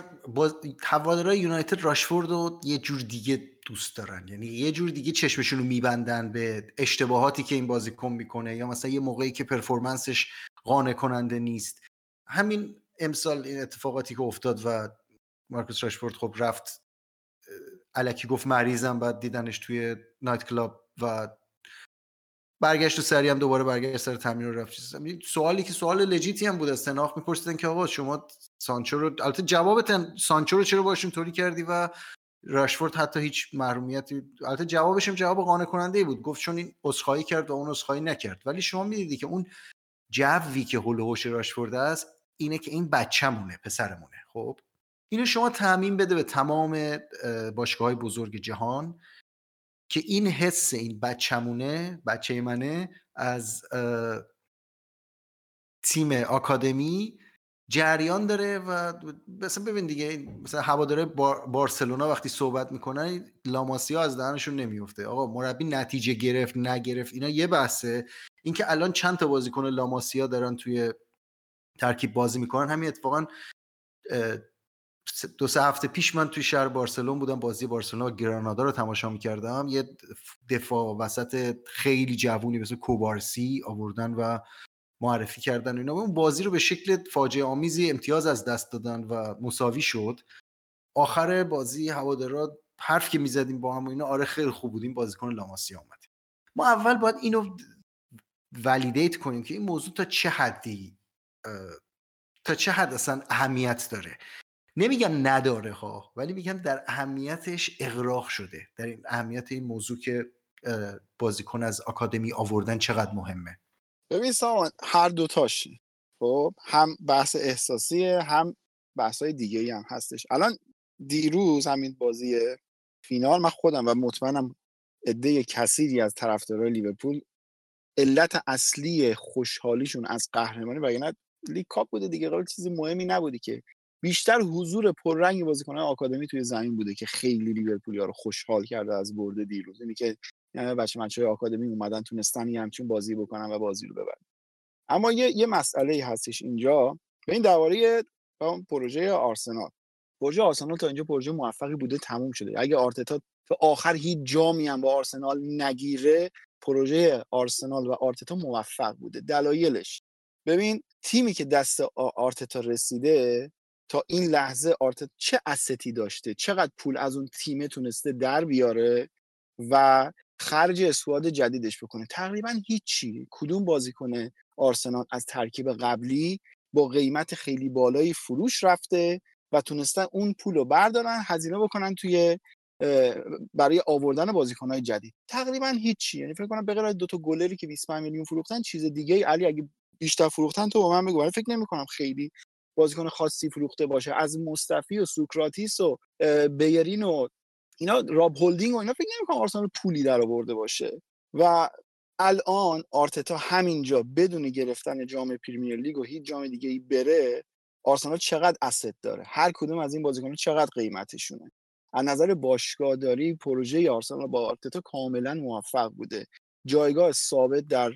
B: هوادارهای یونایتد راشفورد رو یه جور دیگه دوست دارن. یعنی یه جور دیگه چشمشون رو میبندن به اشتباهاتی که این بازیکن می‌کنه یا مثلا یه موقعی که پرفورمنسش قانع کننده نیست. همین امسال این اتفاقاتی که افتاد و مارکوس راشفورد خب رفت الکی گفت مریضم بعد دیدنش توی نایت کلاب و برگشت و سری هم دوباره برگشت سر تمرین رو رفت سوالی که سوال لجیتی هم بود از تناخ میپرسیدن که آقا شما سانچو رو البته جوابت سانچو رو چرا باشون طوری کردی و راشفورد حتی هیچ محرومیتی البته جوابش هم جواب قانع کننده ای بود. گفت چون این اسخایی کرد و اون اسخایی نکرد. ولی شما می‌دیدی که اون جوی که هول راشفورد است اینه که این بچه‌مونه پسرمونه. خب؟ اینو شما تعمین بده به تمام باشگاه های بزرگ جهان. که این حس این بچه‌مونه بچه منه از تیم آکادمی جریان داره و مثلا ببین دیگه مثلا هواداره بار بارسلونا وقتی صحبت می‌کنن لاماسیا از دهنشون نمیفته آقا مربی نتیجه گرفت نگرفت اینا یه بحثه. اینکه الان چند تا بازیکن لاماسیا دارن توی ترکیب بازی می‌کنن همین اتفاقا دو سه هفته پیش من توی شهر بارسلون بودم بازی بارسلونا و گرانادا رو تماشا می‌کردم. یه دفاع وسط خیلی جوونی مثل کوبارسی آوردن و معرفی کردن اینا. اون بازی رو به شکل فاجعه آمیزی امتیاز از دست دادن و مساوی شد. آخر بازی هوادارا حرف که می‌زدیم با هم و اینا آره خیلی خوب بودیم بازیکن لاماسی آمد ما اول باید اینو ولیدیت کنیم که این موضوع تا چه حدی تا چه حد اصلا اهمیت داره. نمیگم نداره ها ولی میگم در اهمیتش اغراق شده. در این اهمیت این موضوع که بازیکن از آکادمی آوردن چقدر مهمه.
A: ببین سامان هر دوتاشی خب هم بحث احساسیه هم بحث های دیگه هم هستش. الان دیروز همین بازی فینال من خودم و مطمئنم عده کثیری از طرفدارای لیورپول علت اصلی خوشحالیشون از قهرمانی و لیگ کاپ بوده دیگه قرار چیزی مهمی نبودی که بیشتر حضور پررنگ بازیکنان آکادمی توی زمین بوده که خیلی لیورپولیا رو خوشحال کرده از برد دیروز. اینی که یعنی بچه بچه آکادمی اومدن تونستن یه همچین بازی بکنن و بازی رو ببرن. اما یه یه مسئله هستش اینجا. به این درباره پروژه آرسنال. پروژه آرسنال تا اینجا پروژه موفقی بوده تموم شده. اگه آرتتا تا آخر هیچ جامی هم با آرسنال نگیره پروژه آرسنال و آرتتا موفق بوده. دلایلش. ببین تیمی که دست آرتتا رسیده تا این لحظه آرتتا چه استی داشته؟ چقدر پول از اون تیمه تونسته در بیاره و خرج اسواد جدیدش بکنه؟ تقریبا هیچی. کدوم بازیکن آرسنال از ترکیب قبلی با قیمت خیلی بالایی فروش رفته و تونستن اون پول رو بردارن هزینه بکنن توی برای آوردن بازیکنهای جدید. تقریبا هیچی. یعنی فکر کنم به دو تا گلری که 25 میلیون فروختن چیز دیگه علی اگه بیشتر فروختن تو با من بگو. ولی فکر نمی کنم خیلی بازیکن خاصی فروخته باشه. از مصطفی و سوکراتیس و بیرین و اینا راب هولدینگ و اینا فکر نمی کنم آرسنال پولی در آورده باشه. و الان آرتتا همینجا بدون گرفتن جام پریمیر لیگ و هیچ جام دیگه ای بره آرسنال چقدر اسید داره؟ هر کدوم از این بازیکن‌ها چقدر قیمتشونه؟ از نظر باشگاهداری پروژه آرسنال با آرتتا کاملا موفق بوده. جایگاه ثابت در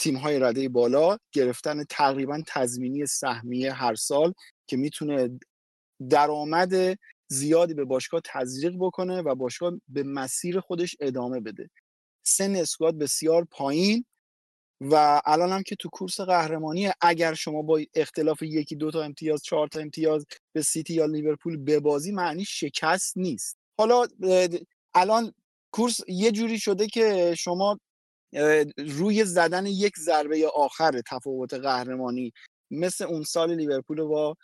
A: تیم های رده بالا گرفتن تقریبا تضمینی سهمیه هر سال که می‌تونه درآمد زیادی به باشگاه تزریق بکنه و باشگاه به مسیر خودش ادامه بده. سن squad بسیار پایین و الان هم که تو کورس قهرمانی اگر شما با اختلاف یکی دو تا امتیاز چهار تا امتیاز به سیتی یا لیورپول ببازی معنی شکست نیست. حالا الان کورس یه جوری شده که شما روی زدن یک ضربه آخر تفاوت قهرمانی. مثل اون سال لیورپول با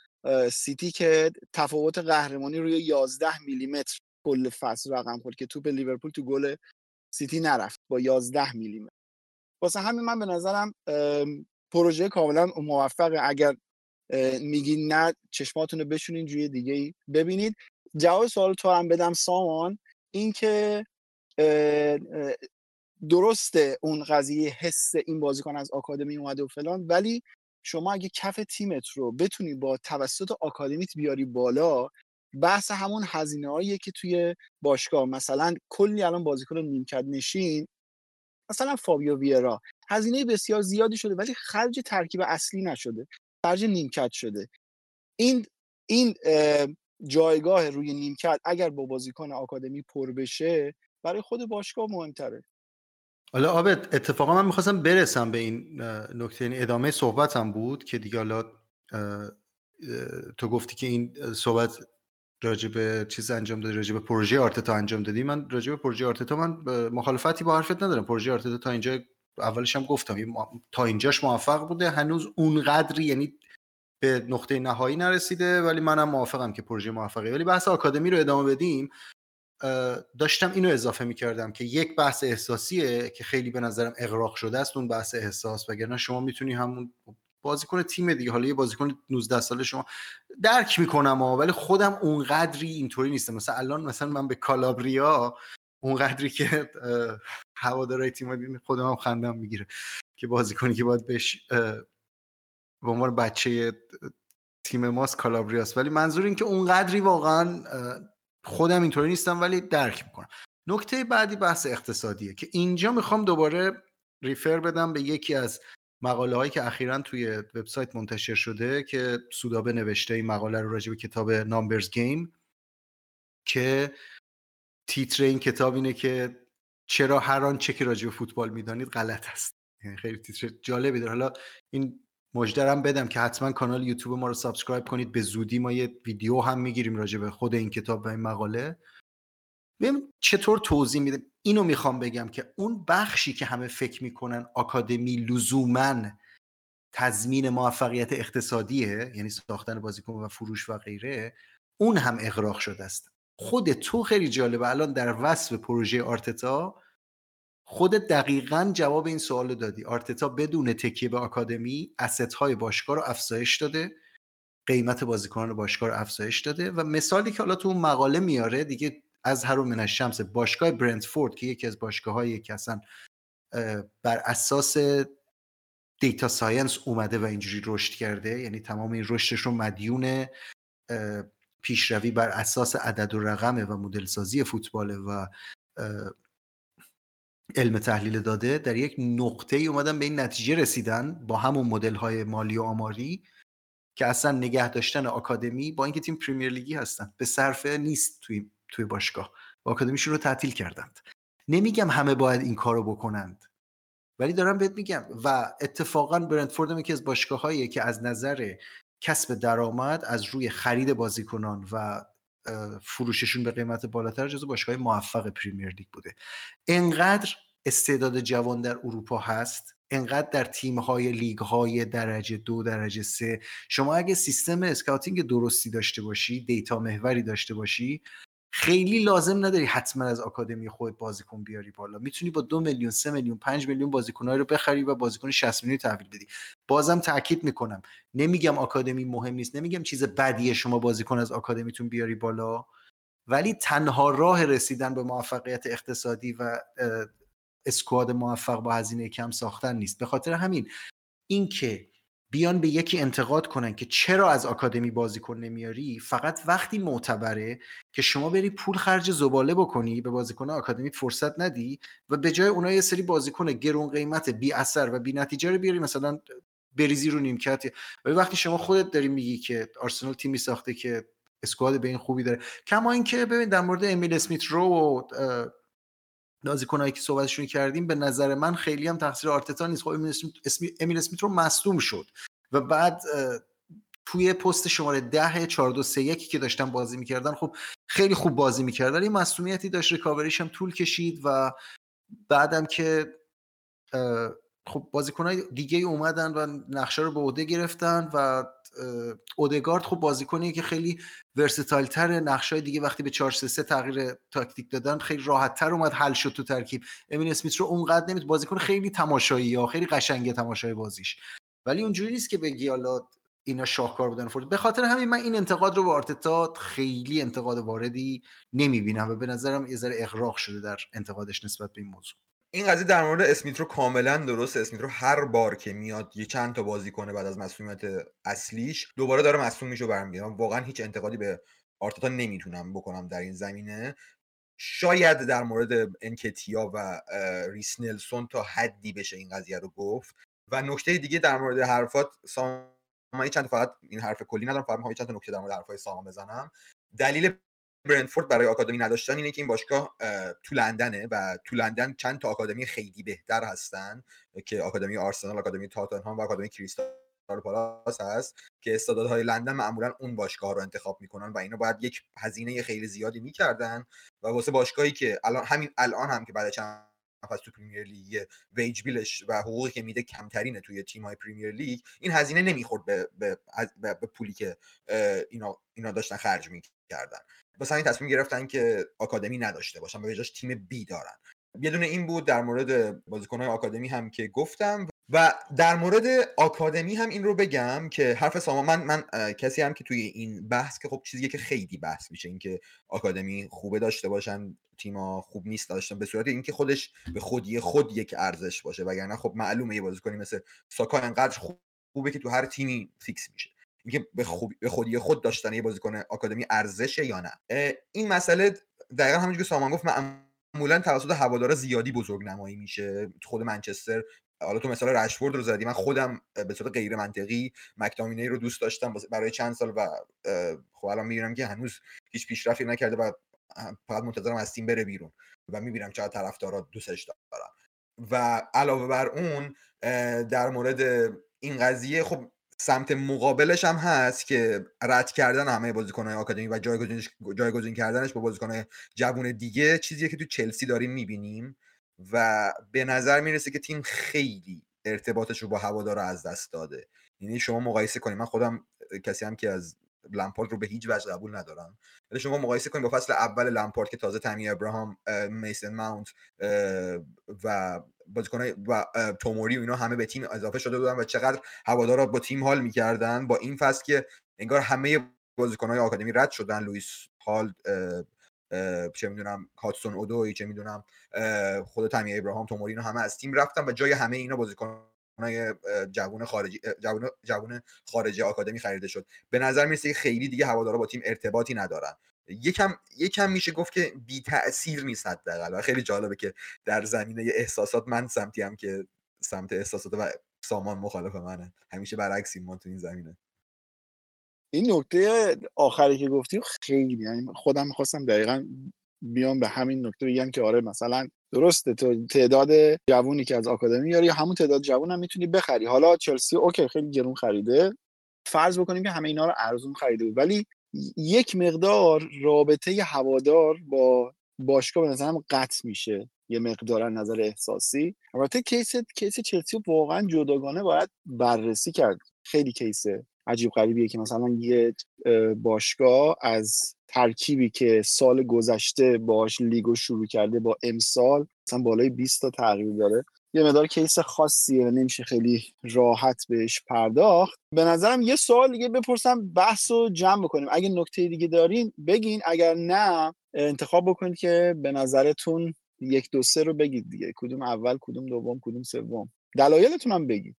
A: سیتی که تفاوت قهرمانی روی 11 میلیمتر کل فصل رقم خورد که توپ لیورپول تو گل سیتی نرفت با 11 میلیمتر. واسه همین من به نظرم پروژه کاملا موفقه. اگر میگی نه چشماتون رو بشونین جوی دیگه ای ببینید. جواب سوال تو هم بدم سامان. اینکه درسته اون قضیه حس این بازیکن از آکادمی اومده و فلان ولی شما اگه کف تیمت رو بتونی با توسط آکادمیت بیاری بالا بحث همون هزینه هایی که توی باشگاه. مثلا کلی الان بازیکن نیمکت نشین. مثلا فابیو ویرا. هزینه بسیار زیادی شده ولی خرج ترکیب اصلی نشده. خرج نیمکت شده. این این جایگاه روی نیمکت اگر با بازیکن آکادمی پر بشه برای خود باشگاه مهمتره.
B: حالا آبد اتفاقا من می‌خواستم برسم به این نکته این یعنی ادامه صحبتم بود که دیگه حالا تو گفتی که این صحبت راجع به چیز انجام دادی راجع به پروژه آرتتا انجام دادی. من راجع به پروژه آرتتا من مخالفتی با حرفت ندارم. پروژه آرتتا تا اینجا اولش هم گفتم تا اینجاش موفق بوده. هنوز اونقدری یعنی به نقطه نهایی نرسیده ولی منم موافقم که پروژه موفقه. ولی بحث آکادمی رو ادامه بدیم. داشتم اینو اضافه می‌کردم که یک بحث احساسیه که خیلی به نظرم اغراق شده است اون بحث احساس. وگرنه شما می‌تونی همون بازیکن تیم دیگه حالا یه بازیکن 19 ساله شما درک می‌کنم ها ولی خودم اونقدری اینطوری نیستم. مثلا الان مثلا من به کالابریا اونقدری که هوادارهای تیم خودم هم خندم می‌گیره که بازیکنی که باید بهش به عنوان بچه تیم ماست کالابریاس ولی منظور این که اونقدری واقعا خودم اینطوری نیستم ولی درک می‌کنم. نکته بعدی بحث اقتصادیه که اینجا می‌خوام دوباره refer بدم به یکی از مقاله هایی که اخیرا توی وبسایت منتشر شده که سودابه نوشته این مقاله رو راجع به کتاب Numbers Game که تیتر این کتاب اینه که چرا هر آن چه که راجع به فوتبال می‌دانید غلط است. یعنی خیلی تیتر جالبی داره. حالا این مژده رم بدم که حتما کانال یوتیوب ما رو subscribe کنید. به زودی ما یه ویدیو هم می‌گیریم راجع به خود این کتاب و این مقاله. ببین چطور توضیح میده؟ اینو می‌خوام بگم که اون بخشی که همه فکر می‌کنن آکادمی لزوما تضمین موفقیت اقتصادیه یعنی ساختن بازیکن و فروش و غیره اون هم اغراق شده است. خود تو خیلی جالبه. الان در وصف پروژه آرتتا خود دقیقا جواب این سوال دادی. آرتتا بدون تکیه به آکادمی اسست های باشگاه رو افزایش داده قیمت بازیکنان باشگاه رو افزایش داده و مثالی که حالا تو اون مقاله میاره دیگه از هر من الشمس باشگاه برنتفورد که یکی از باشگاه هایی که اصلا بر اساس data science اومده و اینجوری رشد کرده یعنی تمام این رشدش رو مدیون پیشروی بر اساس عدد و رقمه و مدل سازی فوتباله و علم تحلیل داده در یک نقطه ای اومدن به این نتیجه رسیدن با همون مدل های مالی و آماری که اصلا نگه داشتن آکادمی با اینکه تیم پریمیر لیگی هستن. به صرفه نیست توی توی باشگاه. و آکادمیشون رو تعطیل کردند. نمیگم همه باید این کارو بکنند. ولی دارم بهت میگم و اتفاقا برنتفورد هم یکی از باشگاه که از نظر کسب درآمد از روی خرید بازیکنان و فروششون به قیمت بالاتر جزو باشگاه موفق پریمیر لیگ بوده. انقدر استعداد جوان در اروپا هست انقدر در تیم های لیگ های درجه دو درجه سه. شما اگه سیستم scouting درستی داشته باشی دیتا محوری داشته باشی خیلی لازم نداری حتما از آکادمی خود بازیکن بیاری بالا. می‌تونی با دو میلیون سه میلیون پنج میلیون بازیکنهایی رو بخری و بازیکن 60 میلیون تحویل بدی. بازم تاکید می‌کنم. نمیگم آکادمی مهم نیست. نمیگم چیز بدیه شما بازیکن از آکادمیتون بیاری بالا. ولی تنها راه رسیدن به موفقیت اقتصادی و اسکواد موفق با هزینه کم ساختن نیست. به خاطر همین اینکه بیان به یکی انتقاد کنن که چرا از آکادمی بازیکن نمیاری فقط وقتی معتبره که شما بری پول خرج زباله بکنی به بازیکن آکادمی فرصت ندی و به جای اونها یه سری بازیکن گرون قیمت بی اثر و بی نتیجه رو بیاری مثلا بریزی رو نیمکت. ولی وقتی شما خودت داری میگی که آرسنال تیمی ساخته که اسکواد به این خوبی داره. کما اینکه ببین در مورد امیل اسمیت رو و بازیکنایی که صحبتشون کردیم به نظر من خیلی هم تقصیر آرتتا نیست. خب امیل اسمیت رو مصدوم شد و بعد توی پست شماره ده 4 2 3 1 که داشتن بازی می‌کردن خب خیلی خوب بازی می‌کردن این مصدومیتی داشت ریکاوریش هم طول کشید و بعدم که خب بازیکنهای دیگه اومدن و نقش رو به عهده گرفتن و اودگارد خب بازیکنیه که خیلی versatile تر نقشه دیگه وقتی به 4 3 تغییر تاکتیک دادن خیلی راحت تر اومد حل شد تو ترکیب. امیل اسمیت رو اونقدر نمید بازیکن خیلی تماشایی یا خیلی قشنگه تماشای بازیش. ولی اونجوری نیست که بگی حالا اینا شاهکار بودن فورد به خاطر همین من این انتقاد رو به آرتتا خیلی انتقاد واردی نمی‌بینم و به نظرم یه ذره اغراق شده در انتقادش نسبت به این موضوع.
D: این قضیه در مورد اسمیت رو کاملا درست اسمیت رو هر بار که میاد یه چند تا بازی کنه بعد از مسئولیت اصلیش دوباره داره مسئول میشه برمیگرده. واقعا هیچ انتقادی به آرتتا نمی‌تونم بکنم در این زمینه. شاید در مورد انکتیا و ریس نلسون تا حدی بشه این قضیه رو گفت. و نکته دیگه در مورد حرفات سامان چند فقط این حرف کلی ندارم. فقط چند تا نکته در مورد حرفای سامان بزنم. دلیل برنفورد برای آکادمی نداشتن اینه که این باشگاه تو لندنه و تو لندن چند تا آکادمی خیلی بهتر هستن که آکادمی آرسنال آکادمی تاتنهام و آکادمی کریستال پالاس هست که استعدادهای لندن معمولا اون باشگاه رو انتخاب می‌کنن و اینا باید یک هزینه خیلی زیادی می‌کردن و واسه باشگاهی که الان همین الان هم که بعد چند فصل تو پریمیر لیگ wage bill ش و حقوقی که میده کمترینه توی تیم های پریمیر لیگ این هزینه نمی‌خورد به, به, به, به پولی که اینا, اینا داشتن خرج می‌کردن. واسه همین تصمیم گرفتن که آکادمی نداشته باشن به جاش تیم B دارن. یه دونه این بود در مورد بازیکنهای آکادمی هم که گفتم و در مورد آکادمی هم این رو بگم که حرف سامان من من کسی هم که توی این بحث که خب چیزیه که خیلی بحث میشه اینکه آکادمی خوبه داشته باشن تیما خوب نیست داشتن به صورت اینکه خودش به خودی خود یک ارزش باشه. وگرنه خب معلومه یه بازیکنی مثل ساکا انقدر خوبه که تو هر تیمی فیکس میشه. اینکه به, خوب... به خودی خود داشتن یه بازیکن آکادمی ارزشه یا نه. این مسئله دقیقا همونجوری که سامان گفت معمولا توسط هوادارا زیادی بزرگ نمایی میشه. خود منچستر حالا تو مثال رشفورد رو زدی من خودم به صورت غیر منطقی مکتامینی رو دوست داشتم برای چند سال و خب الان می‌بینم که هنوز هیچ پیشرفتی نکرده و فقط منتظرم از تیم بره بیرون و می‌بینم چقدر طرفدارا دوستش دارم و علاوه بر اون در مورد این قضیه خب سمت مقابلش هم هست که رد کردن همه بازیکن‌های آکادمی و جایگزین جایگزین کردنش با بازیکن‌های جوون دیگه چیزیه که تو چلسی داریم می‌بینیم و به نظر می‌رسه که تیم خیلی ارتباطش رو با هوادارا از دست داده. یعنی شما مقایسه کنید من خودم کسی هم که از لمپارد رو به هیچ وجه قبول ندارم. ولی شما مقایسه کنید با فصل اول لمپارد که تازه تامی ابراهام میسن ماونت و بازیکنای و توموری و اینا همه به تیم اضافه شده بودن و چقدر هوادارا با تیم حال می‌کردن. با این فصل که انگار همه بازیکنهای آکادمی رد شدن. لوئیس هال چه می‌دونم هاتسون اودوی چه می‌دونم خود تامی ابراهام توموری اینا همه از تیم رفتن و جای همه اینا بازیکن جوون خارجی جوون جوون خارجی آکادمی خریده شد. به نظر می‌رسه خیلی دیگه هوادارا با تیم ارتباطی ندارن. یکم یکم میشه گفت که بی تاثیر نیست حداقل و خیلی جالبه که در زمینه احساسات من سمتی هم که سمت احساسات و سامان مخالف منه. همیشه برعکسیم ما تو این زمینه.
A: این نکته آخری که گفتی خیلی یعنی خودم می‌خواستم دقیقا بیام به همین نکته بگم که آره مثلا درسته تو تعداد جوونی که از آکادمی یا همون تعداد جوون هم می‌تونی بخری. حالا چلسی okay خیلی گرون خریده. فرض بکنیم که همه اینا رو ارزون خریده بود. ولی یک مقدار رابطه هوادار با باشگاه به نظرم قطع میشه یه مقدار نظر احساسی. البته case case چلسی واقعا جداگانه باید بررسی کرد. خیلی case عجیب غریبیه که مثلا یه باشگاه از ترکیبی که سال گذشته باش لیگو شروع کرده با امسال مثلا بالای 20 تا تغییر داره. یه مدار کیس خاصیه و نمیشه خیلی راحت بهش پرداخت. به نظرم یه سوال دیگه بپرسم بحث رو جمع بکنیم. اگه نکته دیگه دارین بگین. اگر نه انتخاب بکنید که به نظرتون یک دو سه رو بگید دیگه. کدوم اول کدوم دوم کدوم سوم؟ دلایلتون هم بگید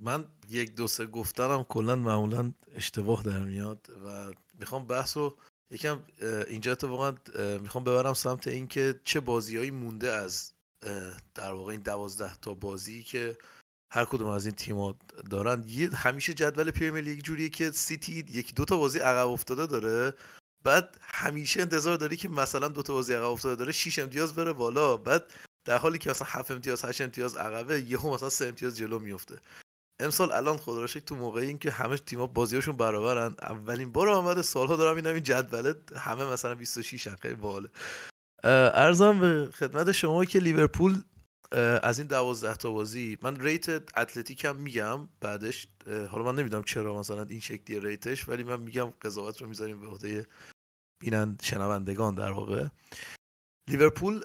C: من یک دو سه گفتنم کلا معمولا اشتباه در میاد و می‌خوام بحث رو یکم اینجا تو واقعا می‌خوام ببرم سمت اینکه چه بازیهایی مونده از در واقع این دوازده تا بازی که هر کدوم از این تیم‌ها دارن. یه همیشه جدول پرمیر لیگ جوریه که سیتی یکی دو تا بازی عقب افتاده داره. بعد همیشه انتظار داری که مثلا دو تا بازی عقب افتاده داره 6 امتیاز بره بالا. بعد در حالی که مثلا 7 امتیاز 8 امتیاز عقبه یهو مثلا 3 امتیاز جلو میفته امسال الان خدا تو موقعی این که همه تیم‌ها بازیاشون برابرن اولین بار آمده سالها دارم این این جدوله همه مثلا 26 خیلی باله عرضم به خدمت شما که لیورپول از این دوازده تا بازی من rate اتلتیک هم میگم بعدش حالا من نمی‌دونم چرا مثلا این شکلی rate ش ولی من میگم قضاوت رو می‌ذاریم به عهده بینند شنوندگان در واقع. لیورپول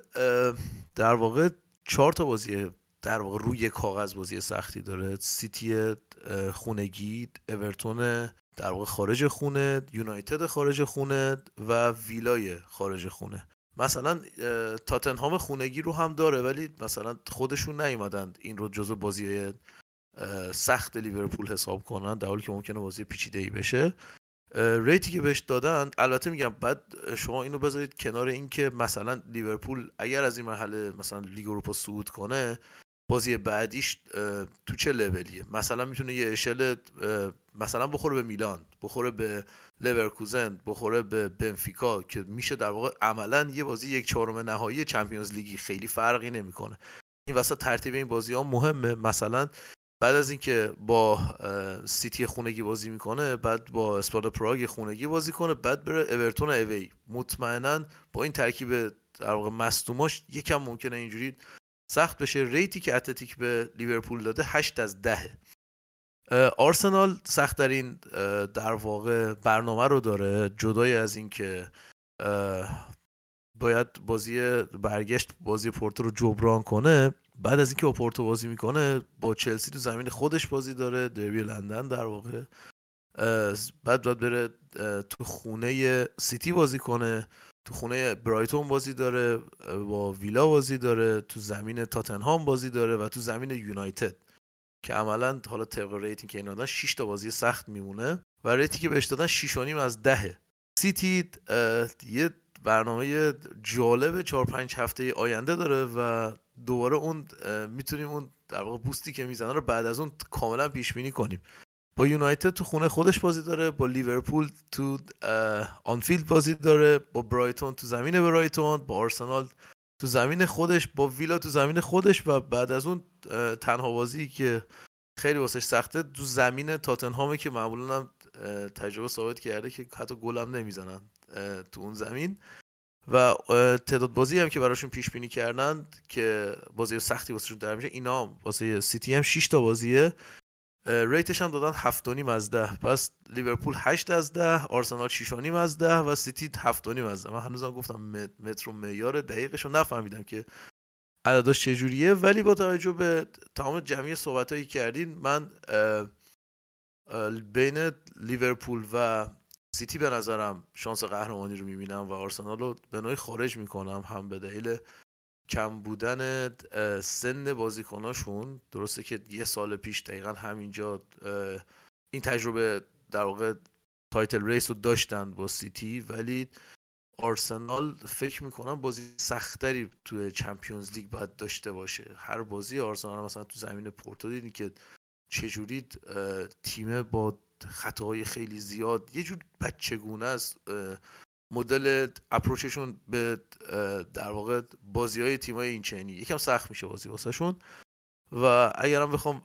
C: در واقع چهار تا بازی در واقع روی کاغذ بازی سختی داره. سیتی خونگی اورتون در واقع خارج خونه یونایتد خارج خونه و ویلای خارج خونه. مثلا تاتنهام خونگی رو هم داره ولی مثلا خودشون نیومدند این رو جزو بازی سخت لیورپول حساب کنن در حالی که ممکنه بازی پیچیده ای بشه ریتی که بهش دادن البته میگم بعد شما اینو بذارید کنار اینکه مثلا لیورپول اگر از این مرحله مثلا لیگ اروپا صعود کنه بازی بعدیش تو چه لولیه؟ مثلا می‌تونه یه اشل مثلا بخوره به میلان بخوره به لورکوزن بخوره به بنفیکا که میشه در واقع عملا یه بازی یک چهارم نهایی Champions League ی خیلی فرقی نمی‌کنه. این وسط ترتیب این بازی ها مهمه. مثلا بعد از اینکه با سیتی خونگی بازی می‌کنه بعد با اسپارتا پراگ خونگی بازی کنه بعد بره اورتون away مطمئنا با این ترکیب در واقع مصدوماش یکم ممکنه اینجوری سخت بشه. rate ی که اتلتیک به لیورپول داده 8 از 10 آرسنال سخت در این در واقع برنامه رو داره جدای از اینکه باید بازی برگشت بازی پورتو رو جبران کنه. بعد از اینکه با پورتو بازی می‌کنه با چلسی تو زمین خودش بازی داره دربی لندن در واقع. بعد باید بره تو خونه سیتی بازی کنه. تو خونه برایتون بازی داره با ویلا بازی داره تو زمین تاتنهام بازی داره و تو زمین یونایتد. که عملا حالا طبق rating که اینا دادن 6 تا بازی سخت میمونه و rate ی که بهش دادن 6 از دهه سیتی یه برنامه جالب 4 5 هفته آینده داره و دوباره اون می‌تونیم اون در واقع boost ی که می‌زنه رو بعد از اون کاملا پیش بینی کنیم. با یونایتد تو خونه خودش بازی داره با لیورپول تو آنفیلد بازی داره با برایتون تو زمین برایتون با آرسنال تو زمین خودش با ویلا تو زمین خودش و بعد از اون تنها بازی که خیلی واسش سخته تو زمین تاتنهامه که معمولا هم تجربه ثابت کرده که حتی گلم نمی‌زنن تو اون زمین. و تعداد بازی هم که براشون پیش بینی کردن که بازی سختی واسهشون در میشه اینا واسه سیتی هم 6 تا بازیه. rate ش هم دادن هفت از ده. پس لیورپول هشت از ده آرسنال شیش از ده و سیتی هفت از ده. من هنوزم گفتم متر و معیار دقیقش رو نفهمیدم که عدداش چجوریه. ولی با توجه به تمام جمیع صحبت هایی کردین من بین لیورپول و سیتی به نظرم شانس قهرمانی رو می‌بینم و آرسنال رو به نوعی خارج می‌کنم هم به دلیل کم بودن سن بازیکناشون. درسته که یه سال پیش دقیقا همینجا این تجربه در واقع title race رو داشتن با سیتی ولی آرسنال فکر می‌کنم بازی سختری توی چمپیونز لیگ باید داشته باشه. هر بازی آرسنال مثلا تو زمین پورتو دیدین که چجوری تیم با خطاهای خیلی زیاد یه جور بچگونه است مدل اپروچشون به در واقع بازی های تیم های یکم سخت میشه بازی واسهشون. و اگرم بخوام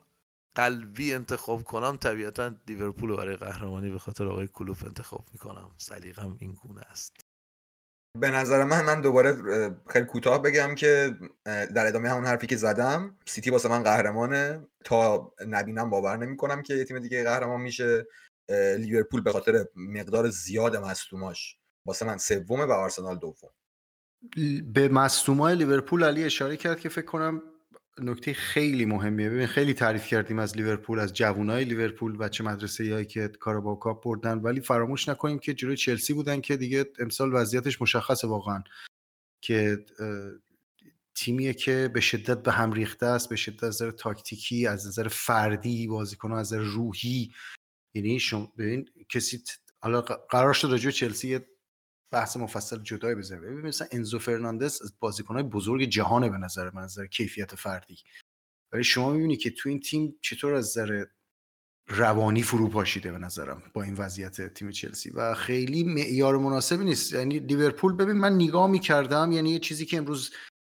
C: قلبی انتخاب کنم طبیعتا لیورپول برای قهرمانی به خاطر آقای کلوپ انتخاب می‌کنم. سلیقم این گونه است.
D: به نظر من من دوباره خیلی کوتاه بگم که در ادامه همون حرفی که زدم سیتی واسه من قهرمانه. تا نبینم باور نمی‌کنم که یه تیم دیگه قهرمان میشه. لیورپول به خاطر مقدار زیاد مصدوماش واسه من سومه و آرسنال دوم.
B: به مصدومای لیورپول علی اشاره کرد که فکر کنم نکته خیلی مهمیه. ببین خیلی تعریف کردیم از لیورپول از جوانای لیورپول و بچه مدرسه هایی که Carabao Cup بردن. ولی فراموش نکنیم که جلوی چلسی بودن که دیگه امسال وضعیتش مشخصه واقعا. که تیمیه که به شدت به هم ریخته است به شدت از نظر تاکتیکی از نظر فردی بازیکن از نظر روحی. یعنی شما ببین کسی حالا قرار شد راجع چلسی بحث مفصل جدای بزنیم. ببین مثلا انزو فرناندز از بازیکنهای بزرگ جهانه به نظر من نظر کیفیت فردی. ولی شما می‌بینی که تو این تیم چطور از نظر روانی فرو پاشیده به نظرم با این وضعیت تیم چلسی. و خیلی معیار مناسبی نیست. یعنی لیورپول ببین من نگاه می‌کردم یعنی یه چیزی که امروز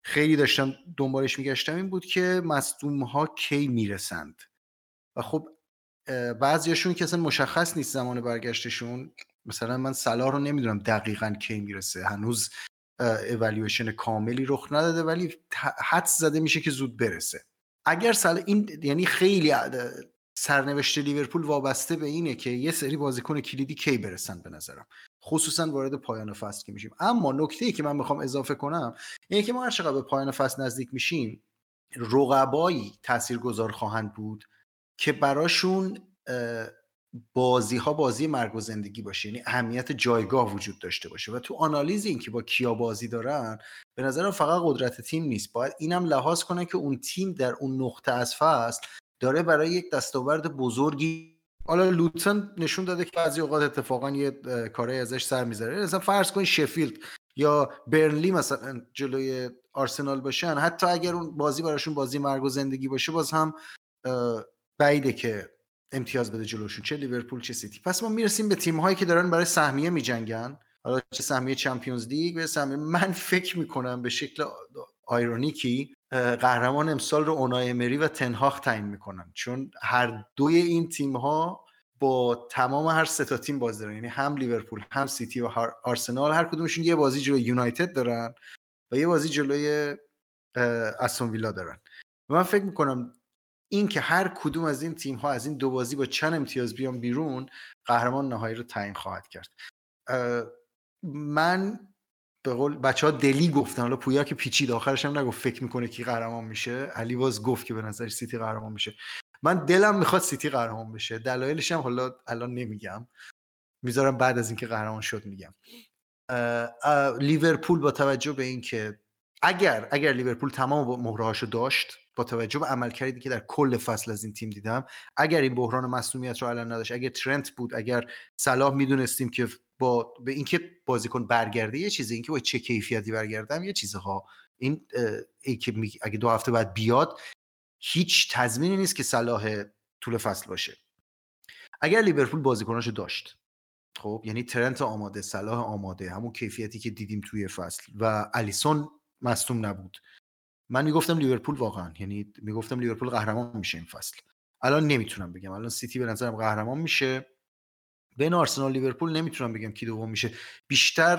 B: خیلی داشتم دنبالش میگشتم این بود که مصدوم ها کی می‌رسند. و خب بعضیاشون که اصلا مشخص نیست زمان برگشتشون. مثلا من سلا رو نمی‌دونم دقیقا کی می‌رسه. هنوز اوالیویشن کاملی رخ نداده ولی حد زده میشه که زود برسه. اگر سال این یعنی خیلی سرنوشت لیورپول وابسته به اینه که یه سری بازیکن کلیدی کی برسن به نظرم. خصوصا وارد پایان فصل که میشیم. اما نکته ای که من می‌خوام اضافه کنم اینه که ما هر چقدر به پایان فصل نزدیک میشیم رقبایی تاثیرگذار خواهند بود که براشون بازی ها بازی مرگ و زندگی باشه. یعنی اهمیت جایگاه وجود داشته باشه. و تو آنالیز این که با کیا بازی دارن به نظرم فقط قدرت تیم نیست. باید اینم لحاظ کنه که اون تیم در اون نقطه از فصل داره برای یک دستاورد بزرگی حالا لوتن نشون داده که بعضی اوقات اتفاقا یه کاری ازش سر می‌ذاره. مثلا فرض کن شفیلد یا برنلی مثلا جلوی آرسنال باشن. حتی اگر اون بازی براشون بازی مرگ و زندگی باشه باز هم بعیده که امتیاز بده جلوشون. چه لیورپول چه سیتی. پس ما می‌رسیم به تیم هایی که دارن برای سهمیه میجنگن. حالا چه سهمیه چمپیونز لیگ به سهمیه. من [laughs] فکر می‌کنم به شکل آیرونیکی قهرمان امسال رو اونای مری و تنهاخ تعیین می‌کنن. چون هر دوی این تیم ها با تمام هر سه تا تیم بازی دارن. یعنی هم لیورپول هم سیتی و آرسنال هر کدومشون یه بازی جلوی یونایتد دارن و یه بازی جلوی استون ویلا دارن. من فکر می‌کنم این که هر کدوم از این تیم ها از این دو بازی با چند امتیاز بیان بیرون قهرمان نهایی رو تعیین خواهد کرد. من به قول بچه ها دلی گفتن حالا پویا که پیچید آخرش هم نگفت فکر می‌کنه کی قهرمان میشه. علی باز گفت که به نظر سیتی قهرمان میشه. من دلم می‌خواد سیتی قهرمان بشه. دلایلش هم حالا الان نمیگم. می‌ذارم بعد از اینکه قهرمان شد میگم. لیورپول با توجه به اینکه اگر اگر لیورپول تمام مهرهاشو داشت با توجه به عملکردی که در کل فصل از این تیم دیدم اگر این بحران مسئولیت رو الان نداشت اگر ترنت بود اگر صلاح می‌دونستیم که با به اینکه بازیکن برگرده یه چیزی اینکه با چه کیفیتی برگردم یه چیزها. این ای که اگه دو هفته بعد بیاد هیچ تضمینی نیست که صلاح طول فصل باشه. اگر لیورپول بازیکناشو داشت خب یعنی ترنت آماده صلاح آماده همون کیفیتی که دیدیم توی فصل و الیسون مصدوم نبود. من می‌گفتم لیورپول واقعا یعنی می‌گفتم لیورپول قهرمان میشه این فصل. الان نمی‌تونم بگم. الان سیتی به نظرم قهرمان میشه. بین آرسنال لیورپول نمی‌تونم بگم کی دوم میشه. بیشتر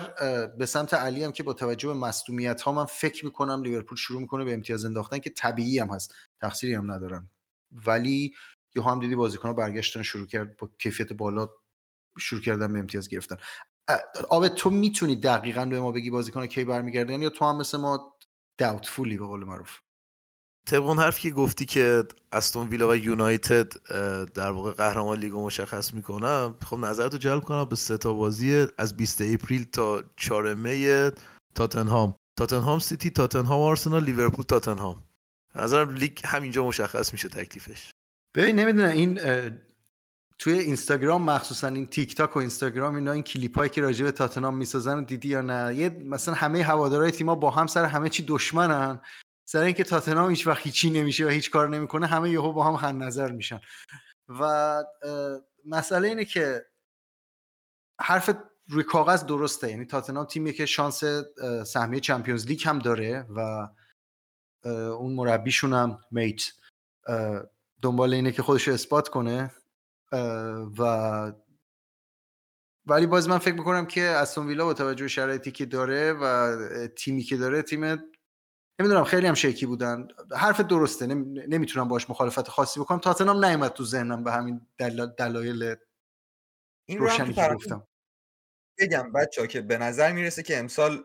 B: به سمت علی هم که با توجه به مصدومیت ها من فکر می‌کنم لیورپول شروع می‌کنه به امتیاز انداختن که طبیعی هم هست. تقصیری هم ندارن. ولی یه هم دیدی بازیکن برگشتن شروع کرد با کیفیت بالا شروع کردن به امتیاز گرفتن. آب تو می‌تونی دقیقا به ما بگی بازیکن کی برمیگردن یا تو هم مثل ما داوتفولی به قول معروف؟
C: طبق اون حرف که گفتی که استون ویلا و یونایتد در واقع قهرمان لیگو مشخص می‌کنم خب نظرتو جلب کنم به سه تا بازی از 20 اپریل تا 4 می تاتنهام. تاتنهام سیتی تاتنهام آرسنال لیورپول تاتنهام. نظرم لیگ همینجا مشخص میشه تکلیفش.
B: ببین نمی‌دونم این توی اینستاگرام مخصوصا این تیک تاک و اینستاگرام اینا این کلیپ هایی که راجع به تاتنهام می‌سازن دیدی یا نه؟ یه مثلا همه هوادارهای تیم‌ها با هم سر همه چی دشمنن. سر اینکه تاتنهام هیچ وقت هیچی نمیشه و هیچ کار نمی‌کنه همه یهو با هم هم نظر میشن. و مسئله اینه که حرف روی کاغذ درسته. یعنی تاتنهام تیمی که شانس سهمیه چمپیونز لیگ هم داره و اون مربیشون هم میت دنبال اینه که خودش اثبات کنه. و ولی باز من فکر می‌کنم که استون ویلا با توجه به شرایطی که داره و تیمی که داره تیم نمی‌دونم خیلی هم شیکی بودن. حرف درسته نمی‌تونم باش مخالفت خاصی بکنم. تاتنام نیومد تو ذهنم به همین دلایل این روشنی که گفتم.
D: بگم بچه که به نظر می‌رسه که امسال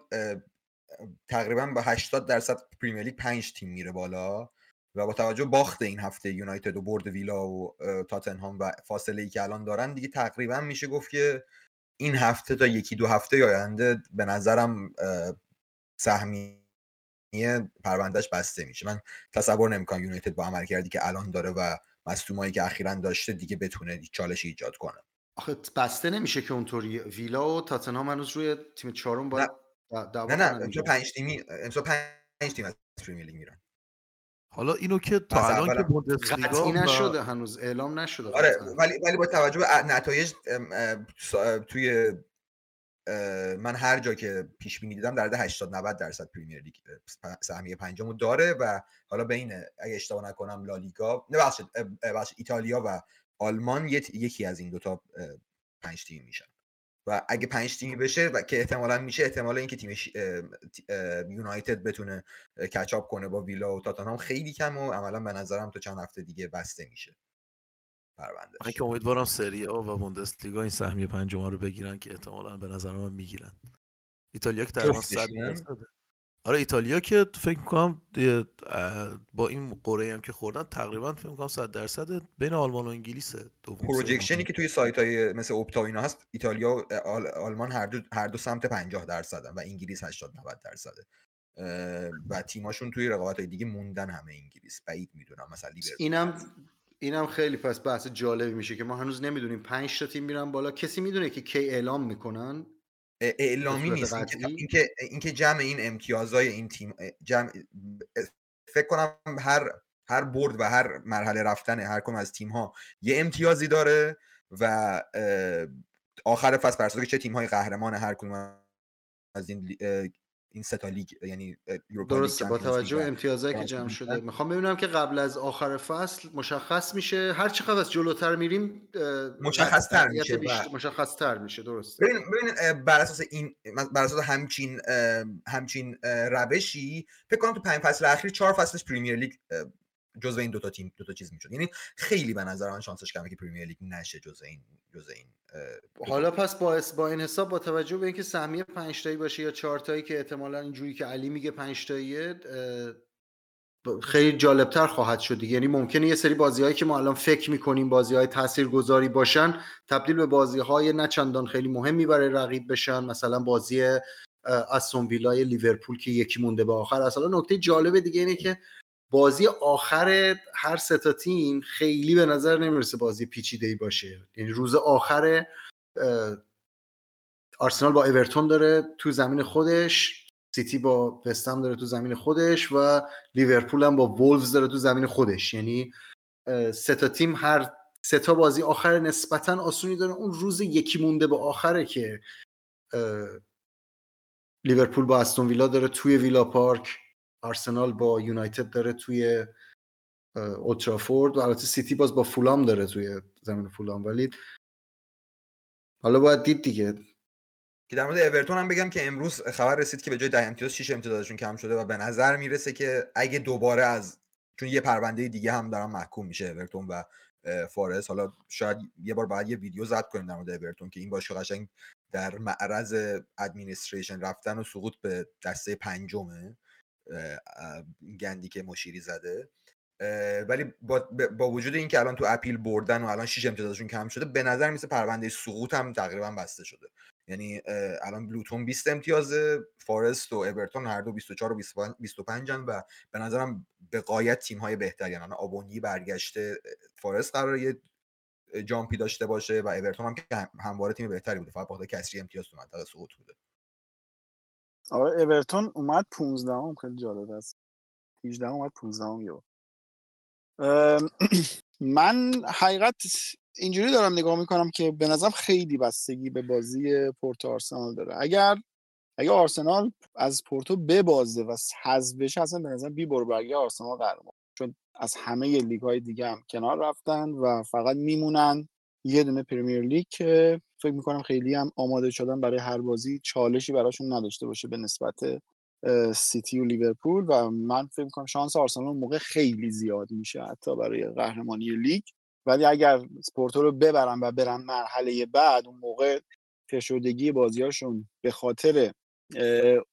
D: تقریبا با 80 درصد پریمیر لیگ 5 تیم میره بالا. و با توجه باخت این هفته یونایتد و برد ویلا و تاتنهام و فاصله ای که الان دارن دیگه تقریبا میشه گفت که این هفته تا یکی دو هفته آینده به نظرم سهمیه پروندهش بسته میشه. من تصور نمی‌کنم یونایتد با عمل کردی که الان داره و مصدومایی که اخیرا داشته دیگه بتونه چالش ایجاد کنه.
B: آخه بسته نمیشه که اونطوری. ویلا و تاتنهام هنوز روی تیم چهارم باید
D: نه. نه امسال پنج تیمی امسال پنج تیم از پریمیر لیگ میرن.
C: حالا اینو که تا الان که بوندسلیگا
B: نشده هنوز اعلام نشده
D: آره ولی ولی با توجه به نتایج توی من هر جا که پیش بینی دیدم در 80 90 درصد پریمیر لیگ سهمیه پنجمو داره و حالا بین اگه اشتباه نکنم لالیگا نه ایتالیا و آلمان یکی از این دوتا پنج تیم میشن. و اگه پنج تیمی بشه و که احتمالا میشه احتمال اینکه تیم یونایتد بتونه کچاپ کنه با ویلا و تاتنهام خیلی کم و عملا به نظرم تو چند هفته دیگه بسته میشه
C: پرونده من که امیدوارم سری آ و بوندسلیگا این سهمیه پنجم رو بگیرن که احتمالا به نظر من می‌گیرن. ایتالیا که تقریبا 100 آره ایتالیا که فکر می‌کنم با این قرعه هم که خوردن تقریبا فکر می‌کنم 100 درصد بین آلمان و انگلیسه.
D: پروجکشنی که توی سایت های مثل اوپتا اینا هست ایتالیا و آلمان هر دو, هر دو سمت 50 درصدن و انگلیس 80 90 درصده. و تیماشون توی رقابت های دیگه موندن همه انگلیس. بعید می‌دونم مثلا
B: اینم اینم خیلی پس بحث جالبی میشه که ما هنوز نمی‌دونیم 5 تا تیم میرن بالا. کسی می‌دونه که کی اعلام می‌کنن؟
D: اعلامی نیست. اینکه اینکه جمع این امتیازهای این تیم جمع فکر کنم هر هر برد و هر مرحله رفتن هر کم از تیم ها یه امتیازی داره و آخر فصل بر که چه تیم های قهرمان هر کدوم از این این سه لیگ یعنی
B: درسته با توجه به امتیازایی که جمع شده. می‌خوام ببینم که قبل از آخر فصل مشخص میشه. هر چقدر از جلوتر میریم
D: مشخص تر میشه
B: مشخص تر میشه. درست
D: ببین ببین بر اساس این بر اساس همچین همچین روشی فکر کنم تو پنج فصل اخیر چهار فصلش پریمیر لیگ جزء این دوتا تیم دوتا چیز می‌شد. یعنی خیلی به نظر من شانسش کمه که پریمیر لیگ نشه جزء این جزء این
B: حالا پس با با این حساب با توجه به اینکه سهمیه 5 تایی باشه یا 4 تایی که احتمالا اینجوری که علی میگه 5 تاییه خیلی جالبتر خواهد شد یعنی ممکنه یه سری بازیهایی که ما الان فکر می‌کنیم بازی های تاثیرگذاری باشن تبدیل به بازی های نه چندان خیلی مهمی برای رقیب بشن. مثلا بازی استون ویلای لیورپول که یکی مونده به آخر. اصلا نکته جالب دیگه اینه که بازی آخر هر سه تیم خیلی به نظر نمی‌رسه بازی پیچیده ای باشه. یعنی روز آخر آرسنال با اورتون داره تو زمین خودش سیتی با وستهم داره تو زمین خودش و لیورپول هم با وولفز داره تو زمین خودش. یعنی سه تا تیم هر سه تا بازی آخر نسبتا آسونی داره اون روز یکی مونده به آخره که لیورپول با استون ویلا داره توی ویلا پارک. آرسنال با یونایتد داره توی اولترافورد و البته سیتی باز با فولام داره توی زمین فولام. ولی حالا باید دید دیگه.
D: که در مورد اورتون هم بگم که امروز خبر رسید که به جای 10 امتیاز 6 امتیازشون کم شده و به نظر می‌رسه که اگه دوباره از چون یه پرونده دیگه هم دارن محکوم میشه اورتون و فارس. حالا شاید یه بار بعد یه ویدیو زد کنیم در مورد اورتون که این باشگاه قشنگ در معرض ادمینستریشن رفتن و سقوط به دسته پنجمه. گندی که مشیری زده. ولی با, با وجود اینکه الان تو اپیل بردن و الان 6 امتیازشون کم شده به نظر میسه پرونده سقوط هم تقریبا بسته شده. یعنی الان بلوتون 20 امتیاز فارست و اورتون هر دو 24 و 25 هن و به نظرم به قایت تیم های بهتری یعنی آبونی برگشته فارست قرار یه جامپی داشته باشه و اورتون هم که همواره تیم بهتری بوده. فقط بخاطر کسری امتیاز تو منطقه سقوط بوده.
A: آره اورتون اومد 15 هم خیلی جالب است. 18 اومد 15 هم یو من حقیقت اینجوری دارم نگاه می‌کنم که به نظرم خیلی بستگی به بازی پورتو آرسنال داره. اگر اگر آرسنال از پورتو ببازه و حذف بشه اصلا به نظر بی برگه آرسنال قهرمان. چون از همه لیگ های دیگه هم کنار رفتن و فقط میمونن. یه دونه Premier League که فکر می‌کنم خیلی هم آماده شدن برای هر بازی چالشی براشون نداشته باشه به نسبت سیتی و لیورپول و من فکر می‌کنم شانس آرسنال موقع خیلی زیاد میشه حتی برای قهرمانی لیگ. ولی اگر پورتو رو ببرن و برن مرحله بعد اون موقع فشردگی بازیاشون به خاطر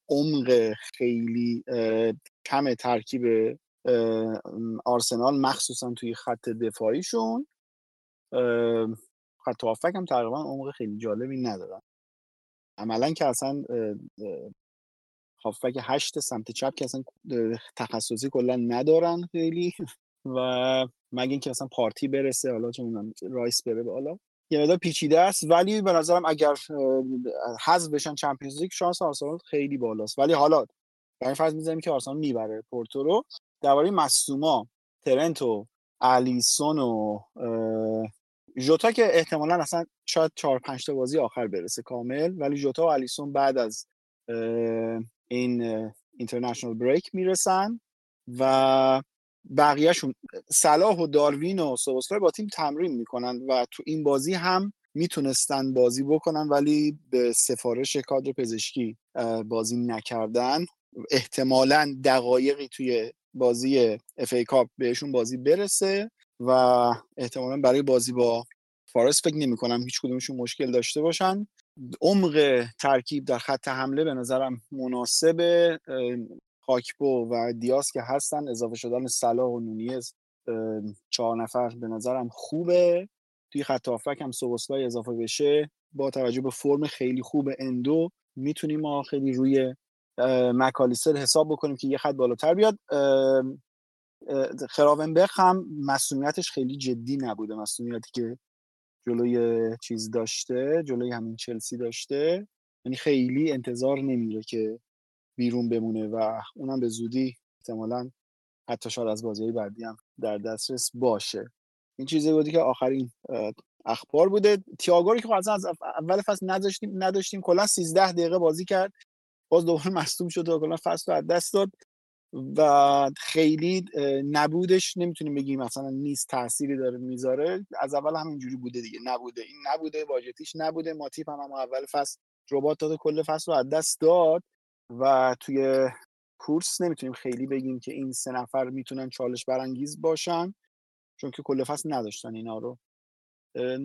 A: عمق خیلی کم ترکیب آرسنال مخصوصا توی خط دفاعیشون خط هم تقریبا عمق خیلی جالبی ندارن عملا که اصلا هافک هشت سمت چپ که اصلا تخصصی کلا ندارن خیلی [laughs] و مگه اینکه اصلا پارتی برسه حالا چون رایس بره بالا یه مقدار پیچیده است. ولی به نظرم اگر حذف بشن چمپیونز لیگ شانس آرسنال خیلی بالاست. ولی حالا در این فرض می‌ذاریم که آرسنال می‌بره پورتو رو. درباره مصدوما ترنت الیسون و جوتا که احتمالا اصلا شاید چهار پنج تا بازی آخر برسه کامل ولی جوتا و الیسون بعد از این اینترنشنال بریک می‌رسن و بقیهشون صلاح و داروین و سوبوسلای با تیم تمرین می‌کنن و تو این بازی هم می‌تونستن بازی بکنن ولی به سفارش کادر پزشکی بازی نکردن. احتمالا دقایقی توی بازی اف ای کاپ بهشون بازی برسه و احتمالا برای بازی با فارست فکر نمی کنم هیچ کدومشون مشکل داشته باشن. عمق ترکیب در خط حمله به نظرم مناسب خاکپو و دیاس که هستن اضافه شدن صلاح و نونیز چهار نفر به نظرم خوبه. توی خط هافبک هم سوبوسلای اضافه بشه با توجه به فرم خیلی خوب اندو می‌تونیم ما خیلی روی مکالیستر حساب بکنیم که یه خط بالاتر بیاد. خراونبخ هم مسئولیتش خیلی جدی نبوده. مسئولیتی که جلوی چیز داشته جلوی همین چلسی داشته یعنی خیلی انتظار نمیره که بیرون بمونه و اونم به زودی احتمالا حتی شاید از بازی بعدی هم در دسترس باشه. این چیزی بودی که آخرین اخبار بوده. تیاگو که خب از اول فصل نداشتیم نداشتیم کلا 13 دقیقه بازی کرد. باز دوباره مصدوم شد و کلا فصل رو از دست داد و خیلی نبودش نمی‌تونیم بگیم مثلا نیست تأثیری داره می‌ذاره. از اول هم اینجوری بوده دیگه نبوده این نبوده واجتیش نبوده. ماتیپ هم, هم اول فصل ربات داد کل فصل رو از دست داد و توی کورس نمی‌تونیم خیلی بگیم که این سه نفر می‌تونن چالش برانگیز باشن چون که کل فصل نداشتن اینا رو.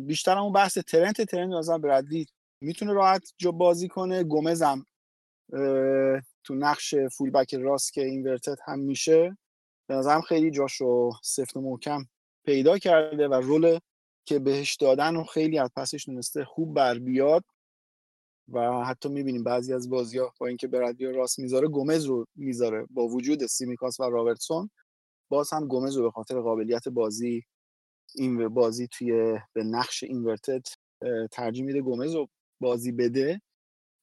A: بیشتر همون بحث ترنت. ترنت مثلا برادلی می‌تونه راحت جو بازی کنه. گومز هم تو نقش فولبک راست که اینورتد هم میشه به نظرم خیلی جاش رو سفت و محکم پیدا کرده و رول که بهش دادن و خیلی از پسش تونسته خوب بر بیاد و حتی می‌بینیم بعضی از بازی ها با اینکه برادلی راست می‌ذاره گومز رو می‌ذاره. با وجود سیمیکاس و رابرتسون باز هم گومز رو به خاطر قابلیت بازی این بازی توی به نقش inverted ترجیح میده گومز رو بازی بده.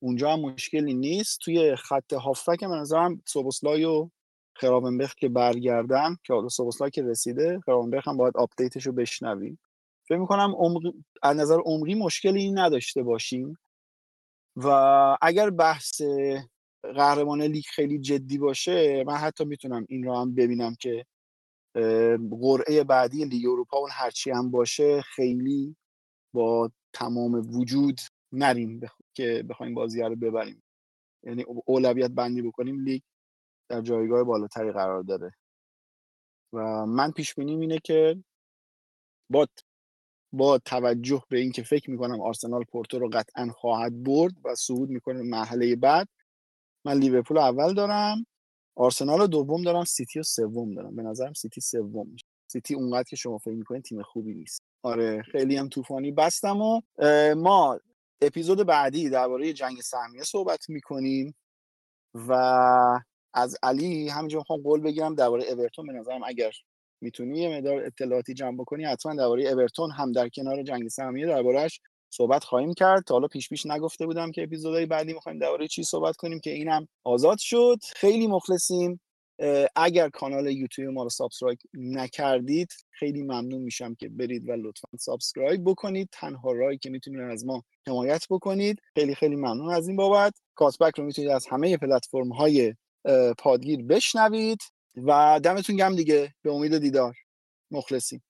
A: اونجا هم مشکلی نیست. توی خط هافبک من نظرم سوبوسلای و خراونبرخ که برگردن که حالا سوبوسلای که رسیده خراونبرخ هم باید update ش رو بشنویم. فکر می‌کنم از نظر عمری مشکلی نداشته باشیم. و اگر بحث قهرمان لیگ خیلی جدی باشه من حتی می‌تونم این رو هم ببینم که قرعه بعدی لیگ اروپا اون هرچی هم باشه خیلی با تمام وجود نریم بخ... که بخوایم بازی رو ببریم. یعنی اولویت بندی بکنیم لیگ در جایگاه بالاتری قرار داره. و من پیش بینیم اینه که با با توجه به اینکه فکر می‌کنم آرسنال پورتو رو قطعا خواهد برد و صعود می‌کنه مرحله بعد من لیورپول اول دارم آرسنال دوم دارم سیتی و سوم دارم. به نظرم سیتی سوم. میشه سیتی اونقدر که شما فکر می‌کنید تیم خوبی نیست. آره خیلی هم طوفانی بستم و ما اپیزود بعدی درباره جنگ سهمیه صحبت می‌کنیم و از علی همینجا می‌خوام قول بگیرم درباره اورتون به نظرم اگر می‌تونی یه مقدار اطلاعاتی جمع بکنی حتما درباره اورتون هم در کنار جنگ سهمیه دربارهش صحبت خواهیم کرد. تا حالا پیش پیش نگفته بودم که اپیزودهای بعدی می‌خوایم درباره چی صحبت کنیم که اینم آزاد شد. خیلی مخلصیم. اگر کانال یوتیوب ما رو subscribe نکردید خیلی ممنون میشم که برید و لطفا subscribe بکنید. تنها راهی که می‌تونید از ما حمایت بکنید. خیلی خیلی ممنون از این بابت. کاتبک رو می‌تونید از همه پلتفرم های پادگیر بشنوید و دمتون گم دیگه. به امید دیدار. مخلصیم.